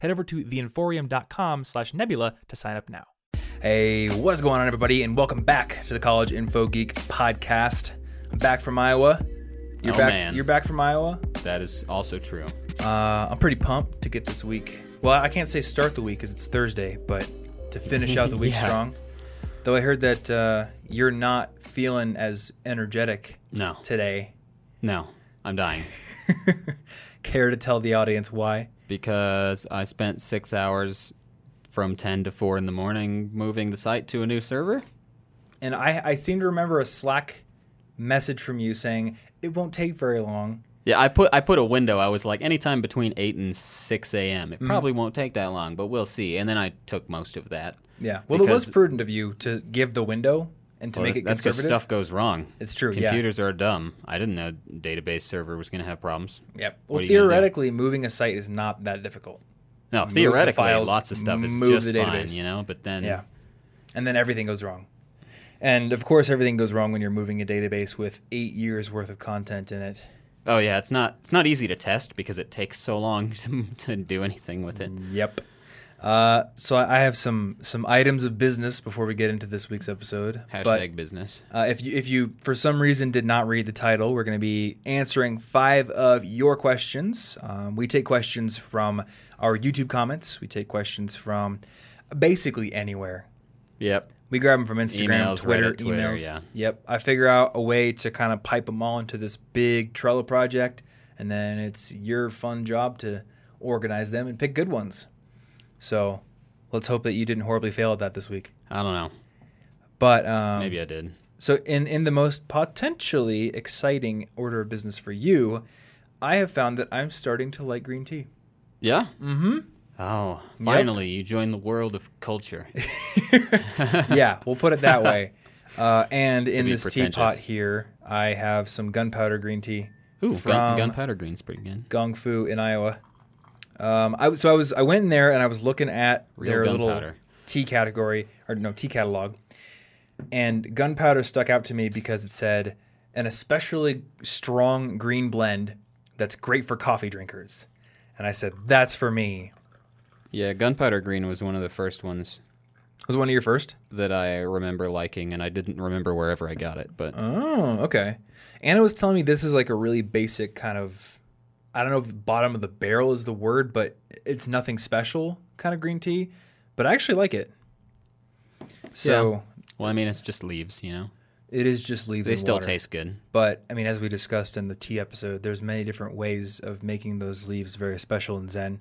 Head over to theinforium.com slash nebula to sign up now. Hey, what's going on, everybody, and welcome back to the College Info Geek podcast. I'm back from Iowa. You're Oh, back. man. You're back from Iowa. That is also true. Uh, I'm pretty pumped to get this week. Well, I can't say start the week because it's Thursday, but to finish out the week Yeah. strong. Though I heard that uh, you're not feeling as energetic No, today. no, I'm dying Care to tell the audience why? Because I spent six hours from 10 to 4 in the morning moving the site to a new server. And I, I seem to remember a Slack message from you saying it won't take very long. Yeah, I put I put a window. I was like, anytime between 8 and 6 a.m. It mm-hmm. probably won't take that long, but we'll see. And then I took most of that. Yeah. Well, it was prudent of you to give the window and to Well, make it that's because conservative. stuff goes wrong. It's true, yeah. Computers are dumb. I didn't know database server was going to have problems. Yep. Well, are you gonna do? theoretically, moving a site is not that difficult. No, the theoretically, files, lots of stuff is just fine, you know. But then, Yeah. And then everything goes wrong. And of course, everything goes wrong when you're moving a database with eight years worth of content in it. Oh yeah, it's not it's not easy to test because it takes so long to, to do anything with it. Yep. Uh, so I have some some items of business before we get into this week's episode. Hashtag But business. uh, if you if you for some reason did not read the title, we're going to be answering five of your questions. Um, we take questions from our YouTube comments. We take questions from basically anywhere. Yep. We grab them from Instagram, Emails, Twitter, Reddit, Twitter, emails. yeah. Yep. I figure out a way to kind of pipe them all into this big Trello project, and then it's your fun job to organize them and pick good ones. So let's hope that you didn't horribly fail at that this week. I don't know. But um, Maybe I did. so in in the most potentially exciting order of business for you, I have found that I'm starting to like green tea. Yeah. Mm-hmm. Oh, finally, you joined the world of culture. yeah, we'll put it that way. Uh, and in this teapot here, I have some gunpowder green tea. Ooh, gun, gunpowder green's pretty good. Gong Fu in Iowa. Um, I, so I was I went in there and I was looking at Real their little gunpowder. tea category or no tea catalog, and gunpowder stuck out to me because it said an especially strong green blend that's great for coffee drinkers, and I said that's for me. Yeah, gunpowder green was one of the first ones Was one of your first? that I remember liking, and I didn't remember wherever I got it. But Oh, okay. Anna was telling me this is like a really basic kind of, I don't know if bottom of the barrel is the word, but it's nothing special kind of green tea. But I actually like it. So well, I mean, it's just leaves, you know. it is just leaves. They still water. taste good. But I mean, as we discussed in the tea episode, there's many different ways of making those leaves very special and zen.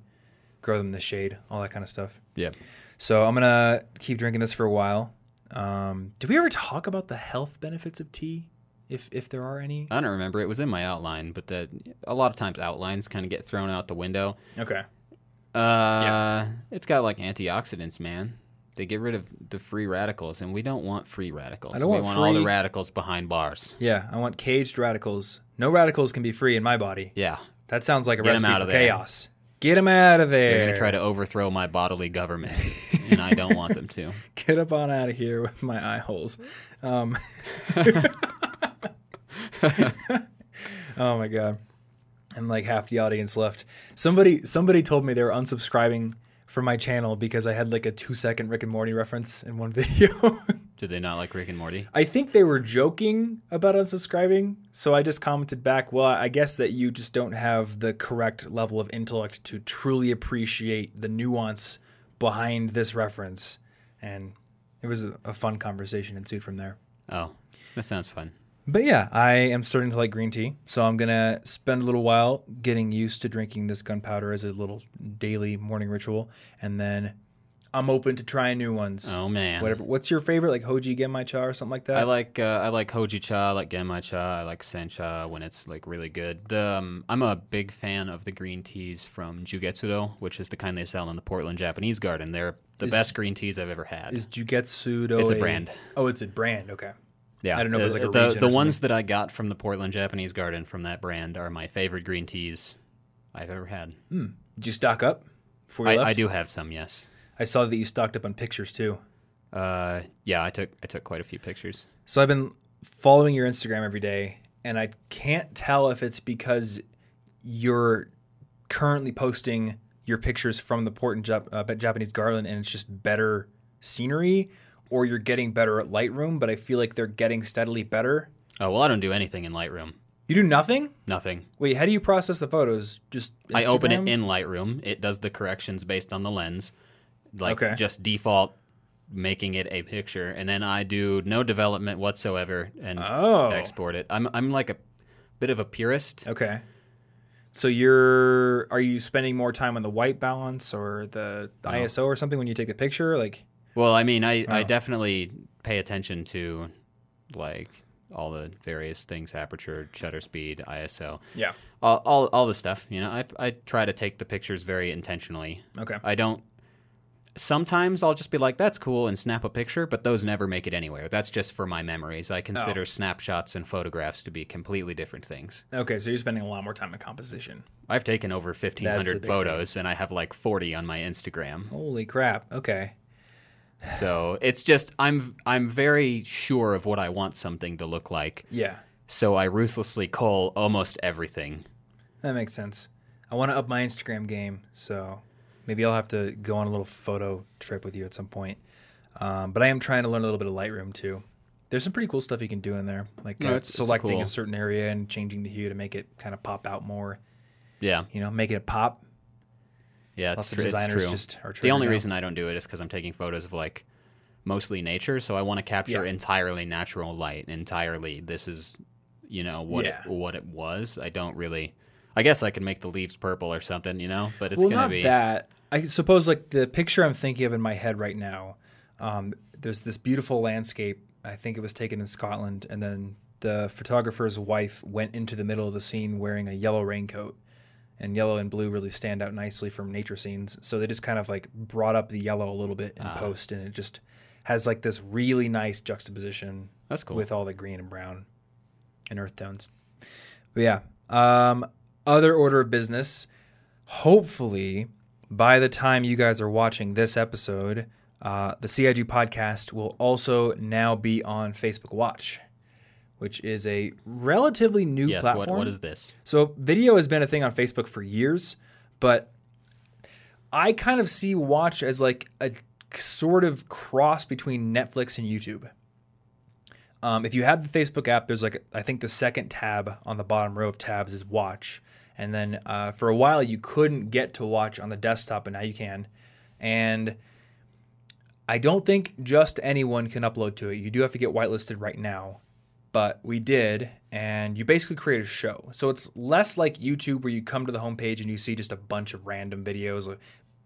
Grow them in the shade, all that kind of stuff. Yeah. So I'm gonna keep drinking this for a while. Um, did we ever talk about the health benefits of tea, if if there are any? I don't remember. It was in my outline, but the, a lot of times outlines kind of get thrown out the window. Okay. Uh, it's got like antioxidants, man. They get rid of the free radicals, and we don't want free radicals. I don't we want want all the radicals behind bars. Yeah, I want caged radicals. No radicals can be free in my body. Yeah, That sounds like a Get recipe for there. chaos. Get them out of there. they're gonna try to overthrow my bodily government, and I don't want them to. get up on out of here with my eye holes. Um, oh my god! And like half the audience left. Somebody somebody told me they were unsubscribing from my channel because I had like a two second Rick and Morty reference in one video. Did they not like Rick and Morty? I think they were joking about unsubscribing, so I just commented back, "Well, I guess that you just don't have the correct level of intellect to truly appreciate the nuance behind this reference." And it was a, a fun conversation ensued from there. Oh, that sounds fun. But yeah, I am starting to like green tea, so I'm gonna spend a little while getting used to drinking this gunpowder as a little daily morning ritual, and then I'm open to trying new ones. Oh man. Whatever. What's your favorite? Like Hoji Genmai Cha or something like that? I like uh, I like Hoji Cha, I like Genmai Cha, I like Sencha when it's like really good. Um, I'm a big fan of the green teas from Jugetsudo, which is the kind they sell in the Portland Japanese Garden. They're the Is- best green teas I've ever had. Is Jugetsu It's a brand. Oh, it's a brand. Okay. Yeah, I don't know if the, it's like a the, the ones that I got from the Portland Japanese Garden from that brand are my favorite green teas I've ever had. Did you stock up before you I, left? I do have some, yes. I saw that you stocked up on pictures too. Uh, yeah, I took I took quite a few pictures. So I've been following your Instagram every day, and I can't tell if it's because you're currently posting your pictures from the Portland Jap- uh, Japanese garden, and it's just better scenery, or you're getting better at Lightroom. But I feel like they're getting steadily better. Oh well, I don't do anything in Lightroom. You do nothing. Nothing. Wait, how do you process the photos? Just I open it in Lightroom. It does the corrections based on the lens, like Okay. just default making it a picture, and then I do no development whatsoever and Oh. export it. I'm I'm like a bit of a purist. Okay. So you're are you spending more time on the white balance or the ISO or something when you take the picture? Like Well, I mean, I I definitely pay attention to like all the various things: aperture, shutter speed, ISO, yeah. all all, all the stuff. You know, I I try to take the pictures very intentionally. Okay. I don't. Sometimes I'll just be like, "That's cool," and snap a picture, but those never make it anywhere. That's just for my memories. I consider Oh. snapshots and photographs to be completely different things. Okay, so you're spending a lot more time in composition. I've taken over fifteen That's the hundred big photos, and I have like forty on my Instagram. Holy crap. Okay. So it's just I'm I'm very sure of what I want something to look like. Yeah. So I ruthlessly cull almost everything. That makes sense. I want to up my Instagram game, so maybe I'll have to go on a little photo trip with you at some point. Um, but I am trying to learn a little bit of Lightroom too. There's some pretty cool stuff you can do in there, like No, uh, it's- it's selecting cool. a certain area and changing the hue to make it kind of pop out more. Yeah, You know, make it pop. Yeah, Lots it's, of tr- it's true. just are the only out. reason I don't do it is because I'm taking photos of like mostly nature, so I want to capture Yeah. entirely natural light. Entirely, this is you know what Yeah. it, what it was. I don't really. I guess I can make the leaves purple or something, you know, but it's well, gonna not be that. I suppose like the picture I'm thinking of in my head right now. Um, there's this beautiful landscape. I think it was taken in Scotland, and then the photographer's wife went into the middle of the scene wearing a yellow raincoat, and yellow and blue really stand out nicely from nature scenes. So they just kind of like brought up the yellow a little bit in Ah. post, and it just has like this really nice juxtaposition that's cool. with all the green and brown and earth tones. But yeah, um, other order of business. Hopefully, by the time you guys are watching this episode, uh, the CIG podcast will also now be on Facebook Watch, which is a relatively new yes. What, platform. what is this? So video has been a thing on Facebook for years, but I kind of see Watch as like a sort of cross between Netflix and YouTube. Um, if you have the Facebook app, there's like I think the second tab on the bottom row of tabs is Watch, and then uh, for a while you couldn't get to Watch on the desktop, but now you can. And I don't think just anyone can upload to it. You do have to get whitelisted right now but we did, and you basically create a show. So it's less like YouTube where you come to the homepage and you see just a bunch of random videos, like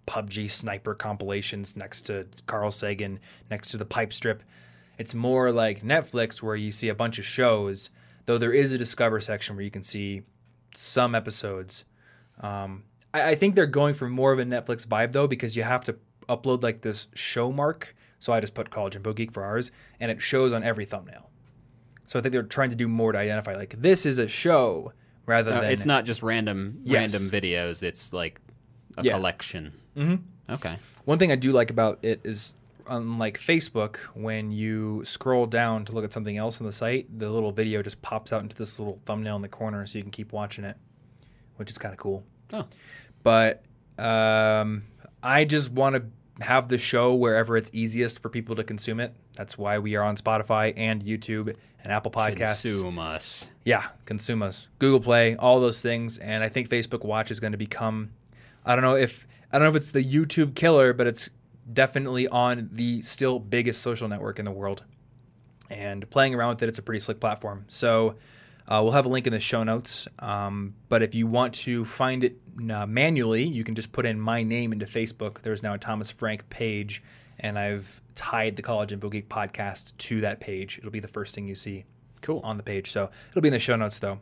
PUBG sniper compilations next to Carl Sagan, next to the pipe strip. It's more like Netflix where you see a bunch of shows, though there is a discover section where you can see some episodes. Um, I, I think they're going for more of a Netflix vibe though, because you have to upload like this show mark. So I just put College Info Geek for ours, and it shows on every thumbnail. So I think they're trying to do more to identify like this is a show rather Uh, than it's not just random Yes. random videos. It's like a Yeah. collection. Mhm. Okay. One thing I do like about it is unlike Facebook, when you scroll down to look at something else on the site, the little video just pops out into this little thumbnail in the corner so you can keep watching it, which is kind of cool. Oh. But um, I just want to have the show wherever it's easiest for people to consume it. That's why we are on Spotify and YouTube and Apple Podcasts. Consume us. Yeah, consume us. Google Play, all those things. And I think Facebook Watch is going to become I don't know if I don't know if it's the YouTube killer, but it's definitely on the still biggest social network in the world. And playing around with it, it's a pretty slick platform. So Uh, we'll have a link in the show notes. Um, but if you want to find it uh, manually, you can just put in my name into Facebook. There's now a Thomas Frank page, and I've tied the College Info Geek podcast to that page. It'll be the first thing you see Cool. on the page. So it'll be in the show notes, though.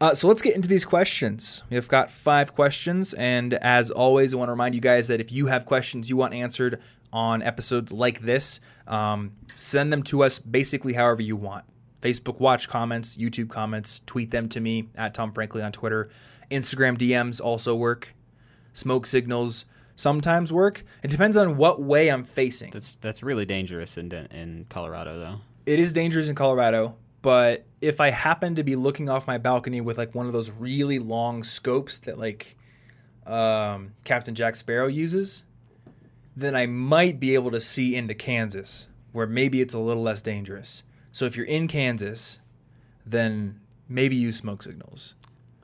Uh, so let's get into these questions. We've got five questions, and as always, I want to remind you guys that if you have questions you want answered on episodes like this, um, send them to us basically however you want. Facebook watch comments, YouTube comments, tweet them to me at Tom Frankly on Twitter. Instagram DMs also work. Smoke signals sometimes work. It depends on what way I'm facing. That's that's really dangerous in in Colorado though. it is dangerous in Colorado, but if I happen to be looking off my balcony with like one of those really long scopes that like um, Captain Jack Sparrow uses, then I might be able to see into Kansas, where maybe it's a little less dangerous. So if you're in Kansas, then maybe use smoke signals.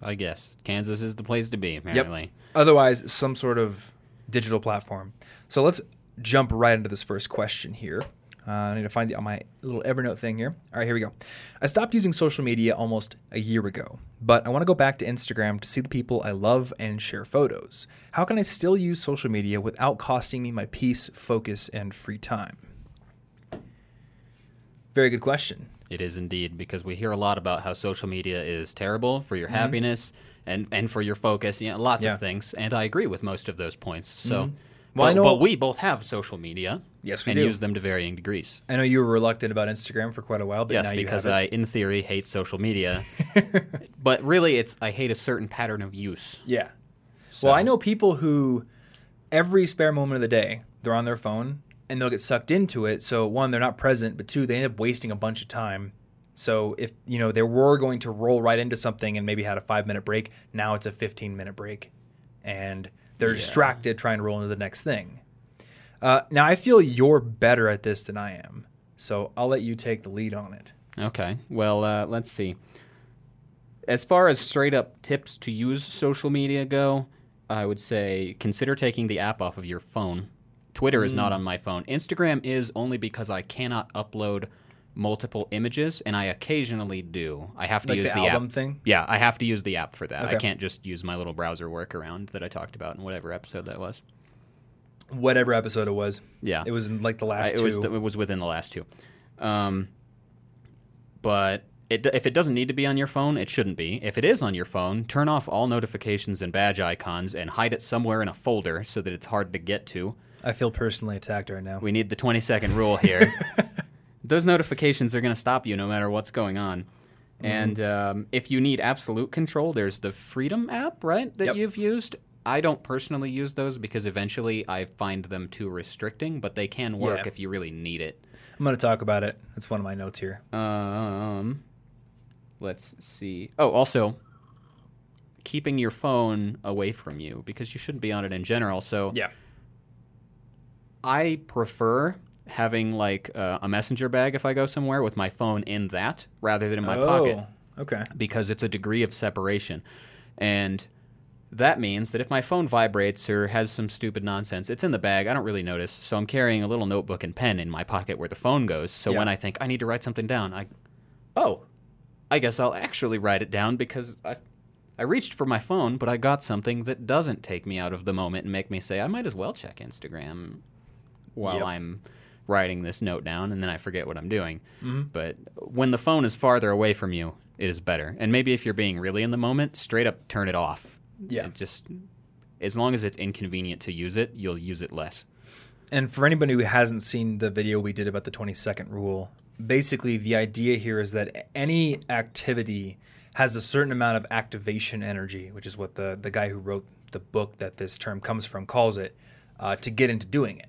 I guess Kansas is the place to be. Apparently. Otherwise, some sort of digital platform. So let's jump right into this first question here. Uh, I need to find the, on my little Evernote thing here. All right, here we go. I stopped using social media almost a year ago, but I want to go back to Instagram to see the people I love and share photos. How can I still use social media without costing me my peace, focus, and free time? Very good question. It is indeed because we hear a lot about how social media is terrible for your happiness and, and for your focus. You know, lots Mm-hmm. Yeah. Mm-hmm. of things, and I agree with most of those points. So, Well, I but, know- but we both have social media. Yes, we and do. use them to varying degrees. I know you were reluctant about Instagram for quite a while, but Yes, now you because. I, in theory, hate social media, but really, it's I hate a certain pattern of use. Yeah. So- Well, I know people who every spare moment of the day they're on their phone and they'll get sucked into it. So one, they're not present, but two, they end up wasting a bunch of time. So if you know they were going to roll right into something and maybe had a five minute break, now it's a fifteen minute break, and they're distracted trying to roll into the next thing. Uh, now I feel you're better at this than I am, so I'll let you take the lead on it. Okay. Well, uh, let's see. As far as straight up tips to use social media go, I would say consider taking the app off of your phone. Twitter is Mm. not on my phone. Instagram is only because I cannot upload multiple images, and I occasionally do. I have to Like use the the, album app. thing? Yeah, I have to use the app for that. I can't just use my little browser workaround that I talked about in whatever episode that was. Whatever episode it was, Yeah, it was in like the I- last it two. was it was within the last two. Um, but it, if it doesn't need to be on your phone, it shouldn't be. If it is on your phone, turn off all notifications and badge icons and hide it somewhere in a folder so that it's hard to get to. I feel personally attacked right now. We need the 20 second rule here. Those notifications are going to stop you no matter what's going on. Mm-hmm. And um, if you need absolute control, there's the Freedom app, right, that Yep. you've used. I don't personally use those because eventually I find them too restricting, but they can work Yeah. if you really need it. I'm going to talk about it. That's one of my notes here. Um, let's see. Oh, also, keeping your phone away from you because you shouldn't be on it in general. So Yeah. I prefer having like uh, a messenger bag if I go somewhere with my phone in that rather than in my pocket Oh, Okay. because it's a degree of separation. And that means that if my phone vibrates or has some stupid nonsense, it's in the bag. I don't really notice. So I'm carrying a little notebook and pen in my pocket where the phone goes. So Yeah. when I think I need to write something down, I, oh, I guess I'll actually write it down because I, I reached for my phone, but I got something that doesn't take me out of the moment and make me say I might as well check Instagram while Yep. I'm writing this note down, and then I forget what I'm doing. Mm-hmm. But when the phone is farther away from you, it is better. And maybe if you're being really in the moment, straight up turn it off. Yeah. It just as long as it's inconvenient to use it, you'll use it less. And for anybody who hasn't seen the video we did about the 20 second rule, basically the idea here is that any activity has a certain amount of activation energy, which is what the, the guy who wrote the book that this term comes from calls it, uh, to get into doing it.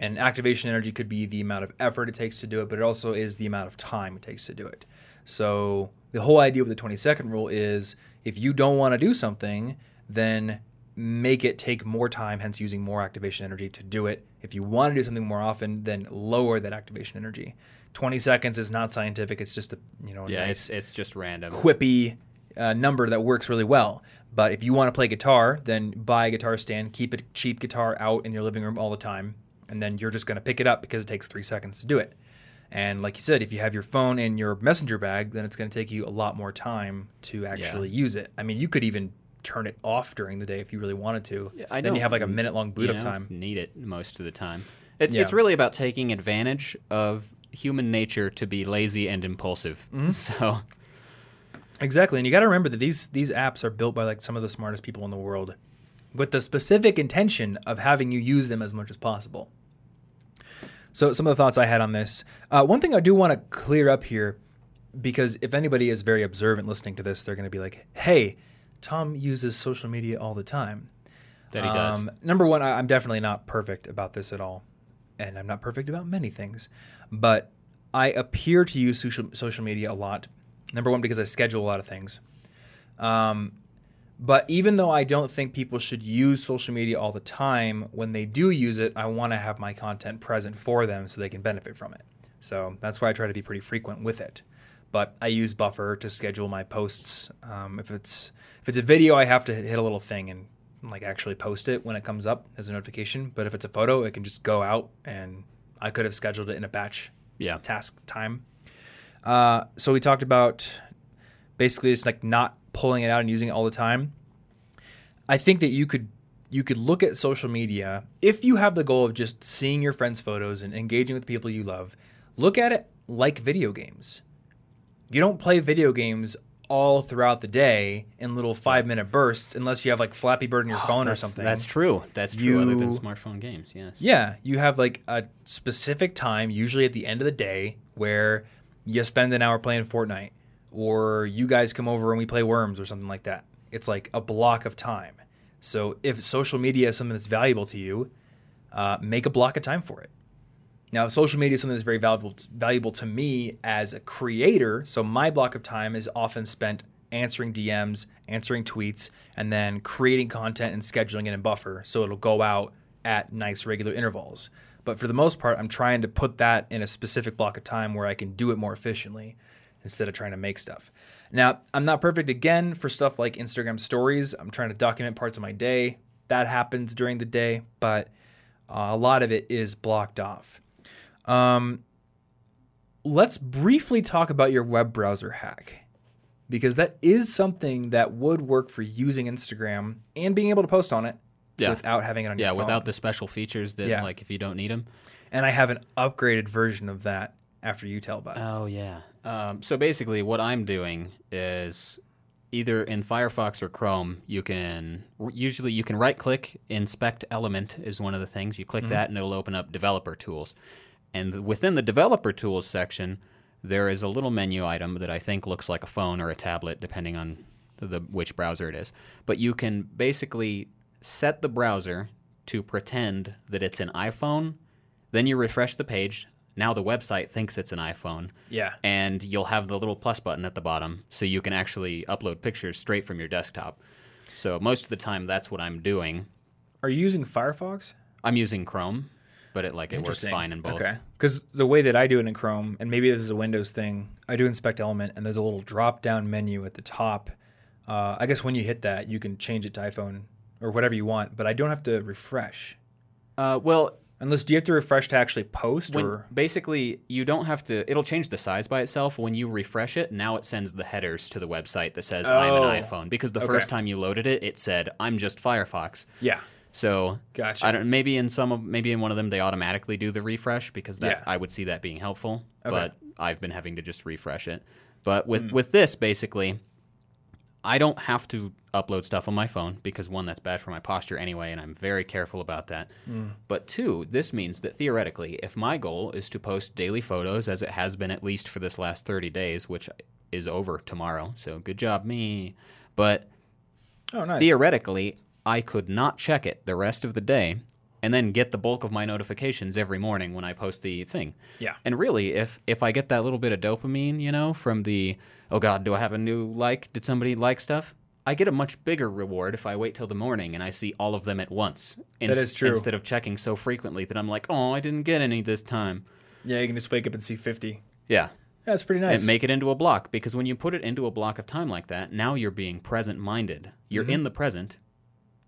And activation energy could be the amount of effort it takes to do it, but it also is the amount of time it takes to do it. So the whole idea with the 20 second rule is if you don't want to do something, then make it take more time, hence using more activation energy to do it. If you want to do something more often, then lower that activation energy. 20 seconds is not scientific. It's just a you know Yeah, nice it's it's just random. quippy uh, number that works really well. But if you want to play guitar, then buy a guitar stand, keep a cheap guitar out in your living room all the time, and then you're just going to pick it up because it takes three seconds to do it. And like you said, if you have your phone in your messenger bag, then it's going to take you a lot more time to actually use it. I mean, you could even turn it off during the day if you really wanted to. I then you have like a minute long boot up time. Need it most of the time. It's Yeah. it's really about taking advantage of human nature to be lazy and impulsive. Mm-hmm. So Exactly, and you got to remember that these these apps are built by like some of the smartest people in the world, with the specific intention of having you use them as much as possible. So some of the thoughts I had on this. Uh, one thing I do want to clear up here, because if anybody is very observant listening to this, they're going to be like, "Hey, Tom uses social media all the time." that he does. Um, number one, I, I'm definitely not perfect about this at all, and I'm not perfect about many things, but I appear to use social social media a lot. Number one, because I schedule a lot of things. Um, but even though I don't think people should use social media all the time, when they do use it, I want to have my content present for them so they can benefit from it. So that's why I try to be pretty frequent with it. But I use Buffer to schedule my posts. Um, if it's if it's a video, I have to hit a little thing and like actually post it when it comes up as a notification. But if it's a photo, it can just go out, and I could have scheduled it in a batch yeah. task time. Uh, so we talked about basically it's like not pulling it out and using it all the time. I think that you could you could look at social media if you have the goal of just seeing your friends' photos and engaging with people you love. Look at it like video games. You don't play video games all throughout the day in little five minute bursts unless you have like Flappy Bird on your ah, phone or something. That's true. That's true. other than smartphone games, yes. Yeah, you have like a specific time, usually at the end of the day, where you spend an hour playing Fortnite, or you guys come over and we play Worms or something like that. It's like a block of time. So if social media is something that's valuable to you, uh, make a block of time for it. Now, social media is something that's very valuable valuable to me as a creator. So my block of time is often spent answering DMs, answering tweets, and then creating content and scheduling it in Buffer so it'll go out at nice regular intervals. But for the most part, I'm trying to put that in a specific block of time where I can do it more efficiently instead of trying to make stuff. Now, I'm not perfect again for stuff like Instagram stories. I'm trying to document parts of my day. That happens during the day, but uh, a lot of it is blocked off. Um, let's briefly talk about your web browser hack because that is something that would work for using Instagram and being able to post on it Yeah. without having it on Yeah, your phone. Yeah, without the special features that, Yeah. like, if you don't need them. and I have an upgraded version of that after you tell about it. Oh yeah. Um, so basically, what I'm doing is either in Firefox or Chrome, you can usually you can right click, inspect element is one of the things. You click that, and it'll open up developer tools. And within the developer tools section, there is a little menu item that I think looks like a phone or a tablet, depending on the which browser it is. But you can basically set the browser to pretend that it's an iPhone. Then you refresh the page. Now the website thinks it's an iPhone. Yeah. And you'll have the little plus button at the bottom so you can actually upload pictures straight from your desktop. So most of the time that's what I'm doing. Are you using Firefox? I'm using Chrome, but it like it works fine in both. Okay. Because the way that I do it in Chrome, and maybe this is a Windows thing, I do inspect element, and there's a little drop down menu at the top. Uh, I guess when you hit that, you can change it to iPhone or whatever you want, but I don't have to refresh. Uh, well, Unless, do you have to refresh to actually post? when, or basically you don't have to it'll change the size by itself when you refresh it now it sends the headers to the website that says i'm Oh. an iphone because the Okay. first time you loaded it it said i'm just firefox Yeah. so Gotcha. I don't. Maybe in some of maybe in one of them they automatically do the refresh because that Yeah. I would see that being helpful. Okay. But I've been having to just refresh it. But with Hmm. with this basically, I don't have to upload stuff on my phone because one that's bad for my posture anyway, and I'm very careful about that. Hmm. But two, this means that theoretically, if my goal is to post daily photos as it has been at least for this last 30 days, which is over tomorrow, so good job me. But Oh, nice. theoretically, I could not check it the rest of the day and then get the bulk of my notifications every morning when I post the thing. Yeah. And really, if if I get that little bit of dopamine, you know, from the oh god, do I have a new like? Did somebody like stuff? I get a much bigger reward if I wait till the morning and I see all of them at once. That is true. Instead of checking so frequently that I'm like, oh, I didn't get any this time. yeah, you can just wake up and see 50. Yeah. That's pretty nice. And make it into a block because when you put it into a block of time like that, now you're being present minded. You're Mm-hmm. in the present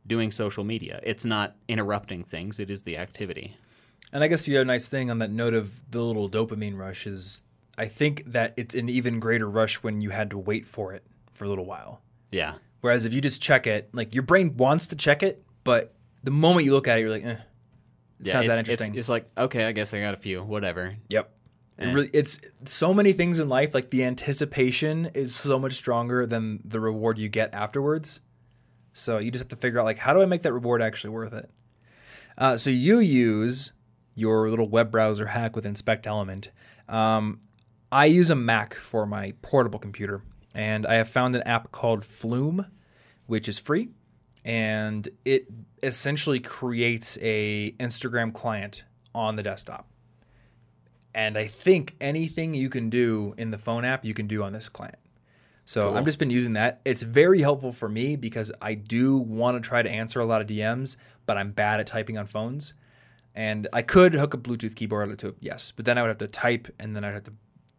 doing social media. It's not interrupting things, it is the activity. And I guess the other nice thing on that note of the little dopamine rush is I think that it's an even greater rush when you had to wait for it for a little while. Yeah. Whereas if you just check it, like your brain wants to check it, but the moment you look at it, you're like, eh, it's yeah, not it's, that interesting. it's like, okay, I guess I got a few, whatever. Yep. It Eh. really, it's so many things in life. Like the anticipation is so much stronger than the reward you get afterwards. So you just have to figure out like how do I make that reward actually worth it. Uh, so you use your little web browser hack with Inspect Element. Um, I use a Mac for my portable computer, and I have found an app called Flume, which is free, and it essentially creates a Instagram client on the desktop. And I think anything you can do in the phone app, you can do on this client. So Cool. I've just been using that. It's very helpful for me because I do want to try to answer a lot of DMs, but I'm bad at typing on phones. And I could hook a Bluetooth keyboard to it, yes, but then I would have to type and then I'd have to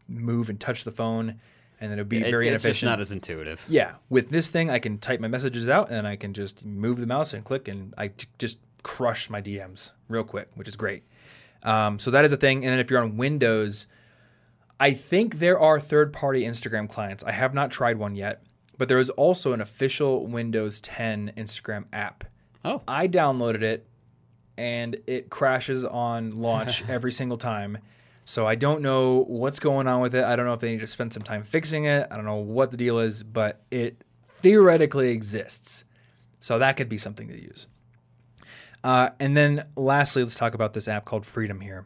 move and touch the phone, and then it would be It- very it's just inefficient. not as intuitive. Yeah, with this thing, I can type my messages out and I can just move the mouse and click, and I t- just crush my DMs real quick, which is great. Um, so that is a thing. And then if you're on Windows, I think there are third-party Instagram clients. I have not tried one yet, but there is also an official Windows 10 Instagram app. Oh, I downloaded it, and it crashes on launch every single time. So I don't know what's going on with it. I don't know if they need to spend some time fixing it. I don't know what the deal is, but it theoretically exists. So that could be something to use. Uh, and then lastly, let's talk about this app called Freedom here.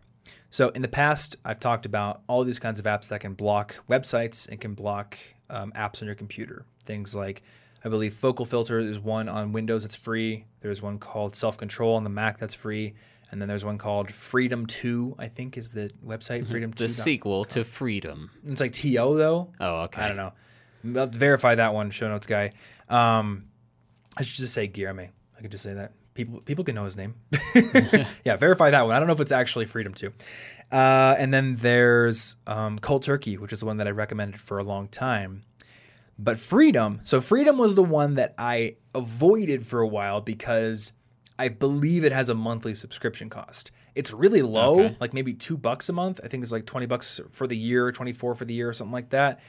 So in the past, I've talked about all these kinds of apps that can block websites and can block um, apps on your computer. Things like, I believe FocalFilter is one on Windows that's free. There's one called SelfControl on the Mac that's free. And then there's one called Freedom 2, I think is the website. Freedom 2. the sequel to Freedom. It's like TO though. Oh, okay. I don't know. I'll verify that one, show notes guy. Um, I should just say Guillermo. I could just say that. People people can know his name. yeah, verify that one. I don't know if it's actually Freedom 2. Uh, and then there's um, Cold Turkey, which is the one that I recommended for a long time. But Freedom, so Freedom was the one that I avoided for a while because I believe it has a monthly subscription cost. It's really low, Okay. like maybe two bucks a month. I think it's like 20 bucks for the year, 24 for the year, or something like that.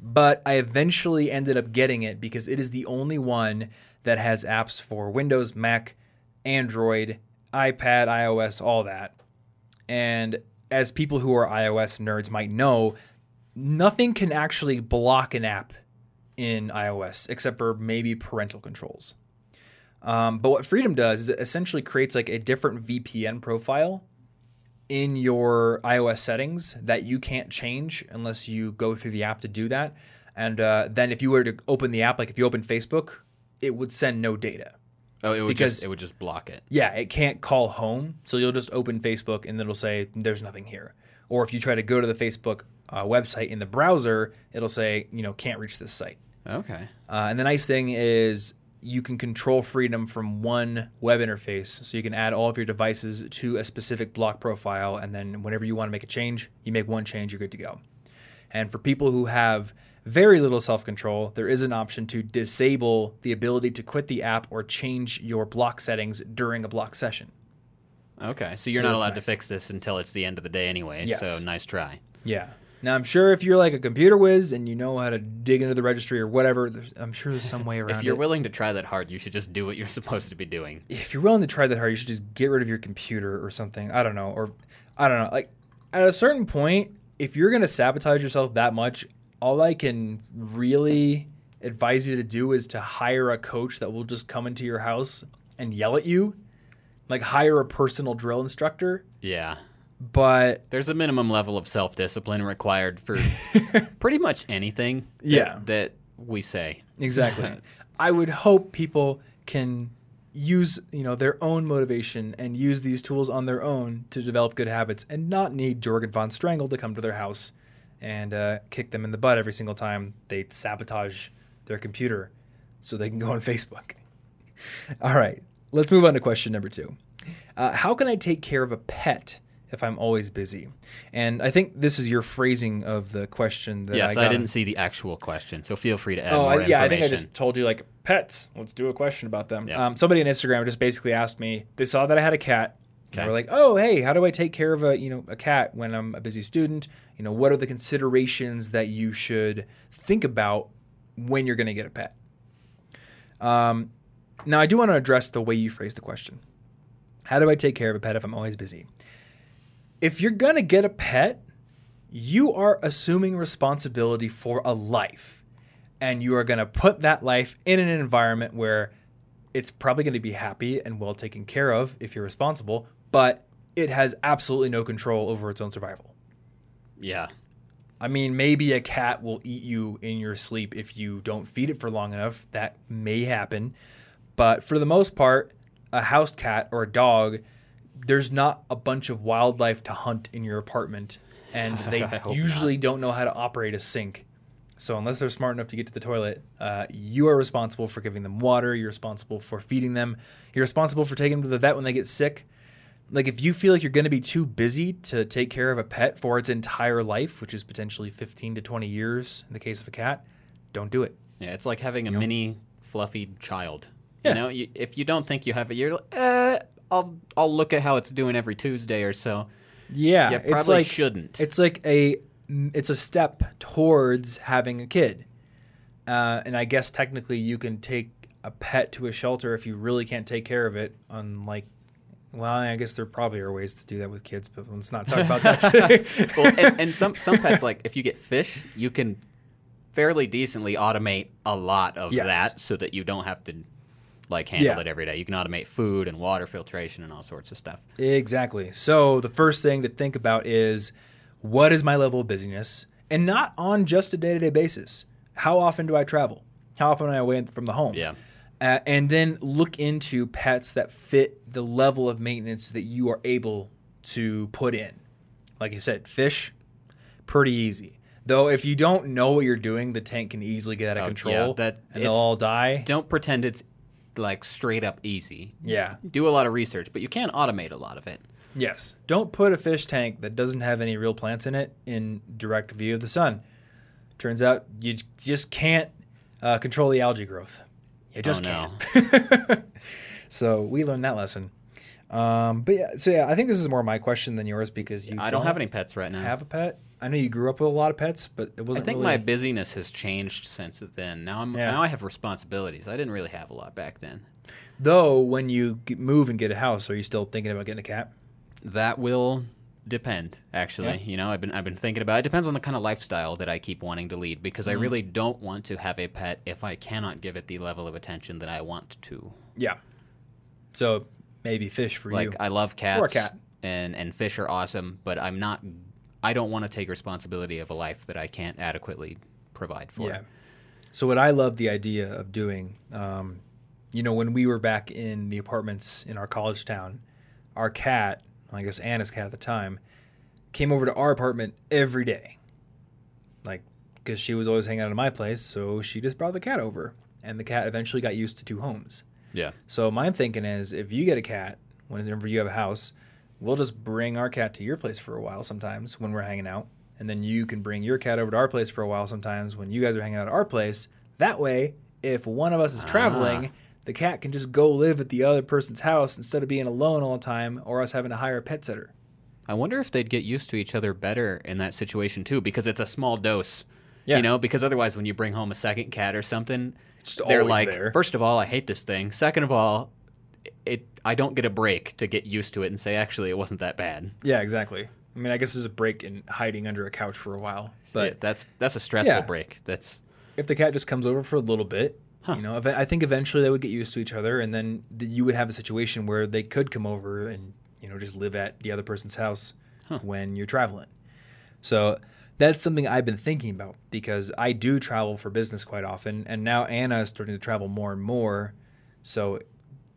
But I eventually ended up getting it because it is the only one that has apps for Windows, Mac, Android, iPad, iOS, all that. And as people who are iOS nerds might know, nothing can actually block an app in iOS except for maybe parental controls. Um, but what Freedom does is it essentially creates like a different VPN profile in your iOS settings that you can't change unless you go through the app to do that. And uh, then if you were to open the app, like if you open Facebook, it would send no data. Oh, it would Because- just it would just block it. Yeah, it can't call home. So you'll just open Facebook and it'll say there's nothing here. Or if you try to go to the Facebook uh, website in the browser, it'll say, you know, can't reach this site. Okay. Uh, and the nice thing is you can control freedom from one web interface. So you can add all of your devices to a specific block profile. And then whenever you want to make a change, you make one change, you're good to go. And for people who have very little self control, there is an option to disable the ability to quit the app or change your block settings during a block session. Okay. So you're So not allowed to fix this until it's the end of the day anyway. Yes. So nice try. Yeah. Now I'm sure if you're like a computer whiz and you know how to dig into the registry or whatever, I'm sure there's some way around If you're it. willing to try that hard, you should just do what you're supposed to be doing. if you're willing to try that hard, you should just get rid of your computer or something. I don't know, or I don't know. Like at a certain point, if you're gonna sabotage yourself that much, all I can really advise you to do is to hire a coach that will just come into your house and yell at you, like hire a personal drill instructor. Yeah. But There's a minimum level of self discipline required for pretty much anything that, Yeah. that we say. Exactly. I would hope people can use, you know, their own motivation and use these tools on their own to develop good habits and not need Jorgen von Strangle to come to their house and uh, kick them in the butt every single time they sabotage their computer so they can go on Facebook. All right, let's move on to question number two. Uh, how can I take care of a pet if I'm always busy? And I think this is your phrasing of the question that yes, I I, didn't see the actual question, so feel free to add Oh, more I, yeah, I think I just told you like pets. Let's do a question about them. Um, somebody on Instagram just basically asked me. They saw that I had a cat, Okay. We're like, oh, hey, how do I take care of a you know a cat when I'm a busy student? You know, what are the considerations that you should think about when you're going to get a pet? Um, now, I do want to address the way you phrased the question. How do I take care of a pet if I'm always busy? If you're going to get a pet, you are assuming responsibility for a life. And you are going to put that life in an environment where it's probably going to be happy and well taken care of if you're responsible, but it has absolutely no control over its own survival. Yeah. I mean, maybe a cat will eat you in your sleep if you don't feed it for long enough. That may happen. But for the most part, a house cat or a dog, there's not a bunch of wildlife to hunt in your apartment. And they usually don't know how to operate a sink. So unless they're smart enough to get to the toilet, uh, you are responsible for giving them water. You're responsible for feeding them. You're responsible for taking them to the vet when they get sick. Like if you feel like you're going to be too busy to take care of a pet for its entire life, which is potentially 15 to 20 years in the case of a cat, don't do it. Yeah, it's like having a mini fluffy child. Yeah. You know, you, if you don't think you have it, you're like, eh, I'll I'll look at how it's doing every Tuesday or so. Yeah, You it's probably like shouldn't. it's like a it's a step towards having a kid. Uh, and I guess technically you can take a pet to a shelter if you really can't take care of it. Unlike, well, I guess there probably are ways to do that with kids, but let's not talk about that today. well, and, and some some pets like if you get fish, you can fairly decently automate a lot of Yes. that so that you don't have to like handle Yeah. it every day. You can automate food and water filtration and all sorts of stuff. Exactly. So the first thing to think about is what is my level of busyness and not on just a day to day basis. How often do I travel? How often am I away from the home? Yeah. Uh, and then look into pets that fit the level of maintenance that you are able to put in. Like I said, fish, pretty easy. Though if you don't know what you're doing, the tank can easily get out of Oh, control yeah, that- and they'll all die. Don't pretend it's like straight up easy. Yeah. Do a lot of research, but you can automate a lot of it. Yes. Don't put a fish tank that doesn't have any real plants in it in direct view of the sun. Turns out you just can't uh, control the algae growth. You just oh, no. can't. so we learned that lesson. Um, but yeah, so yeah, I think this is more my question than yours because you I don't have any pets right now. have a pet. I know you grew up with a lot of pets, but it wasn't. I think really, my busyness has changed since then. Now I'm Yeah. now I have responsibilities. I didn't really have a lot back then. though. When you move and get a house, are you still thinking about getting a cat? That will depend, actually. Yeah. You know, I've been I've been thinking about. It depends on the kind of lifestyle that I keep wanting to lead because Mm-hmm. I really don't want to have a pet if I cannot give it the level of attention that I want to. Yeah. So maybe fish for Like you. Like I love cats, Or cat. and and fish are awesome, but I'm not. I don't want to take responsibility of a life that I can't adequately provide for. Yeah. So what I love the idea of doing, um, you know, when we were back in the apartments in our college town, our cat, I guess Anna's cat at the time, came over to our apartment every day, like because she was always hanging out at my place, so she just brought the cat over, and the cat eventually got used to two homes. Yeah. So my thinking is, if you get a cat, whenever you have a house, we'll just bring our cat to your place for a while sometimes when we're hanging out, and then you can bring your cat over to our place for a while sometimes when you guys are hanging out at our place. That way, if one of us is traveling, ah. The cat can just go live at the other person's house instead of being alone all the time, or us having to hire a pet sitter. I wonder if they'd get used to each other better in that situation too, because it's a small dose. Yeah. You know, because otherwise, when you bring home a second cat or something, they're like, there. first of all, I hate this thing. Second of all, it I don't get a break to get used to it and say, actually, it wasn't that bad. Yeah, exactly. I mean, I guess there's a break in hiding under a couch for a while, but Yeah, that's that's a stressful Yeah. break. That's if the cat just comes over for a little bit, you know, I think eventually they would get used to each other, and then th- you would have a situation where they could come over and you know just live at the other person's house when you're traveling. So that's something I've been thinking about because I do travel for business quite often, and now Anna is starting to travel more and more. So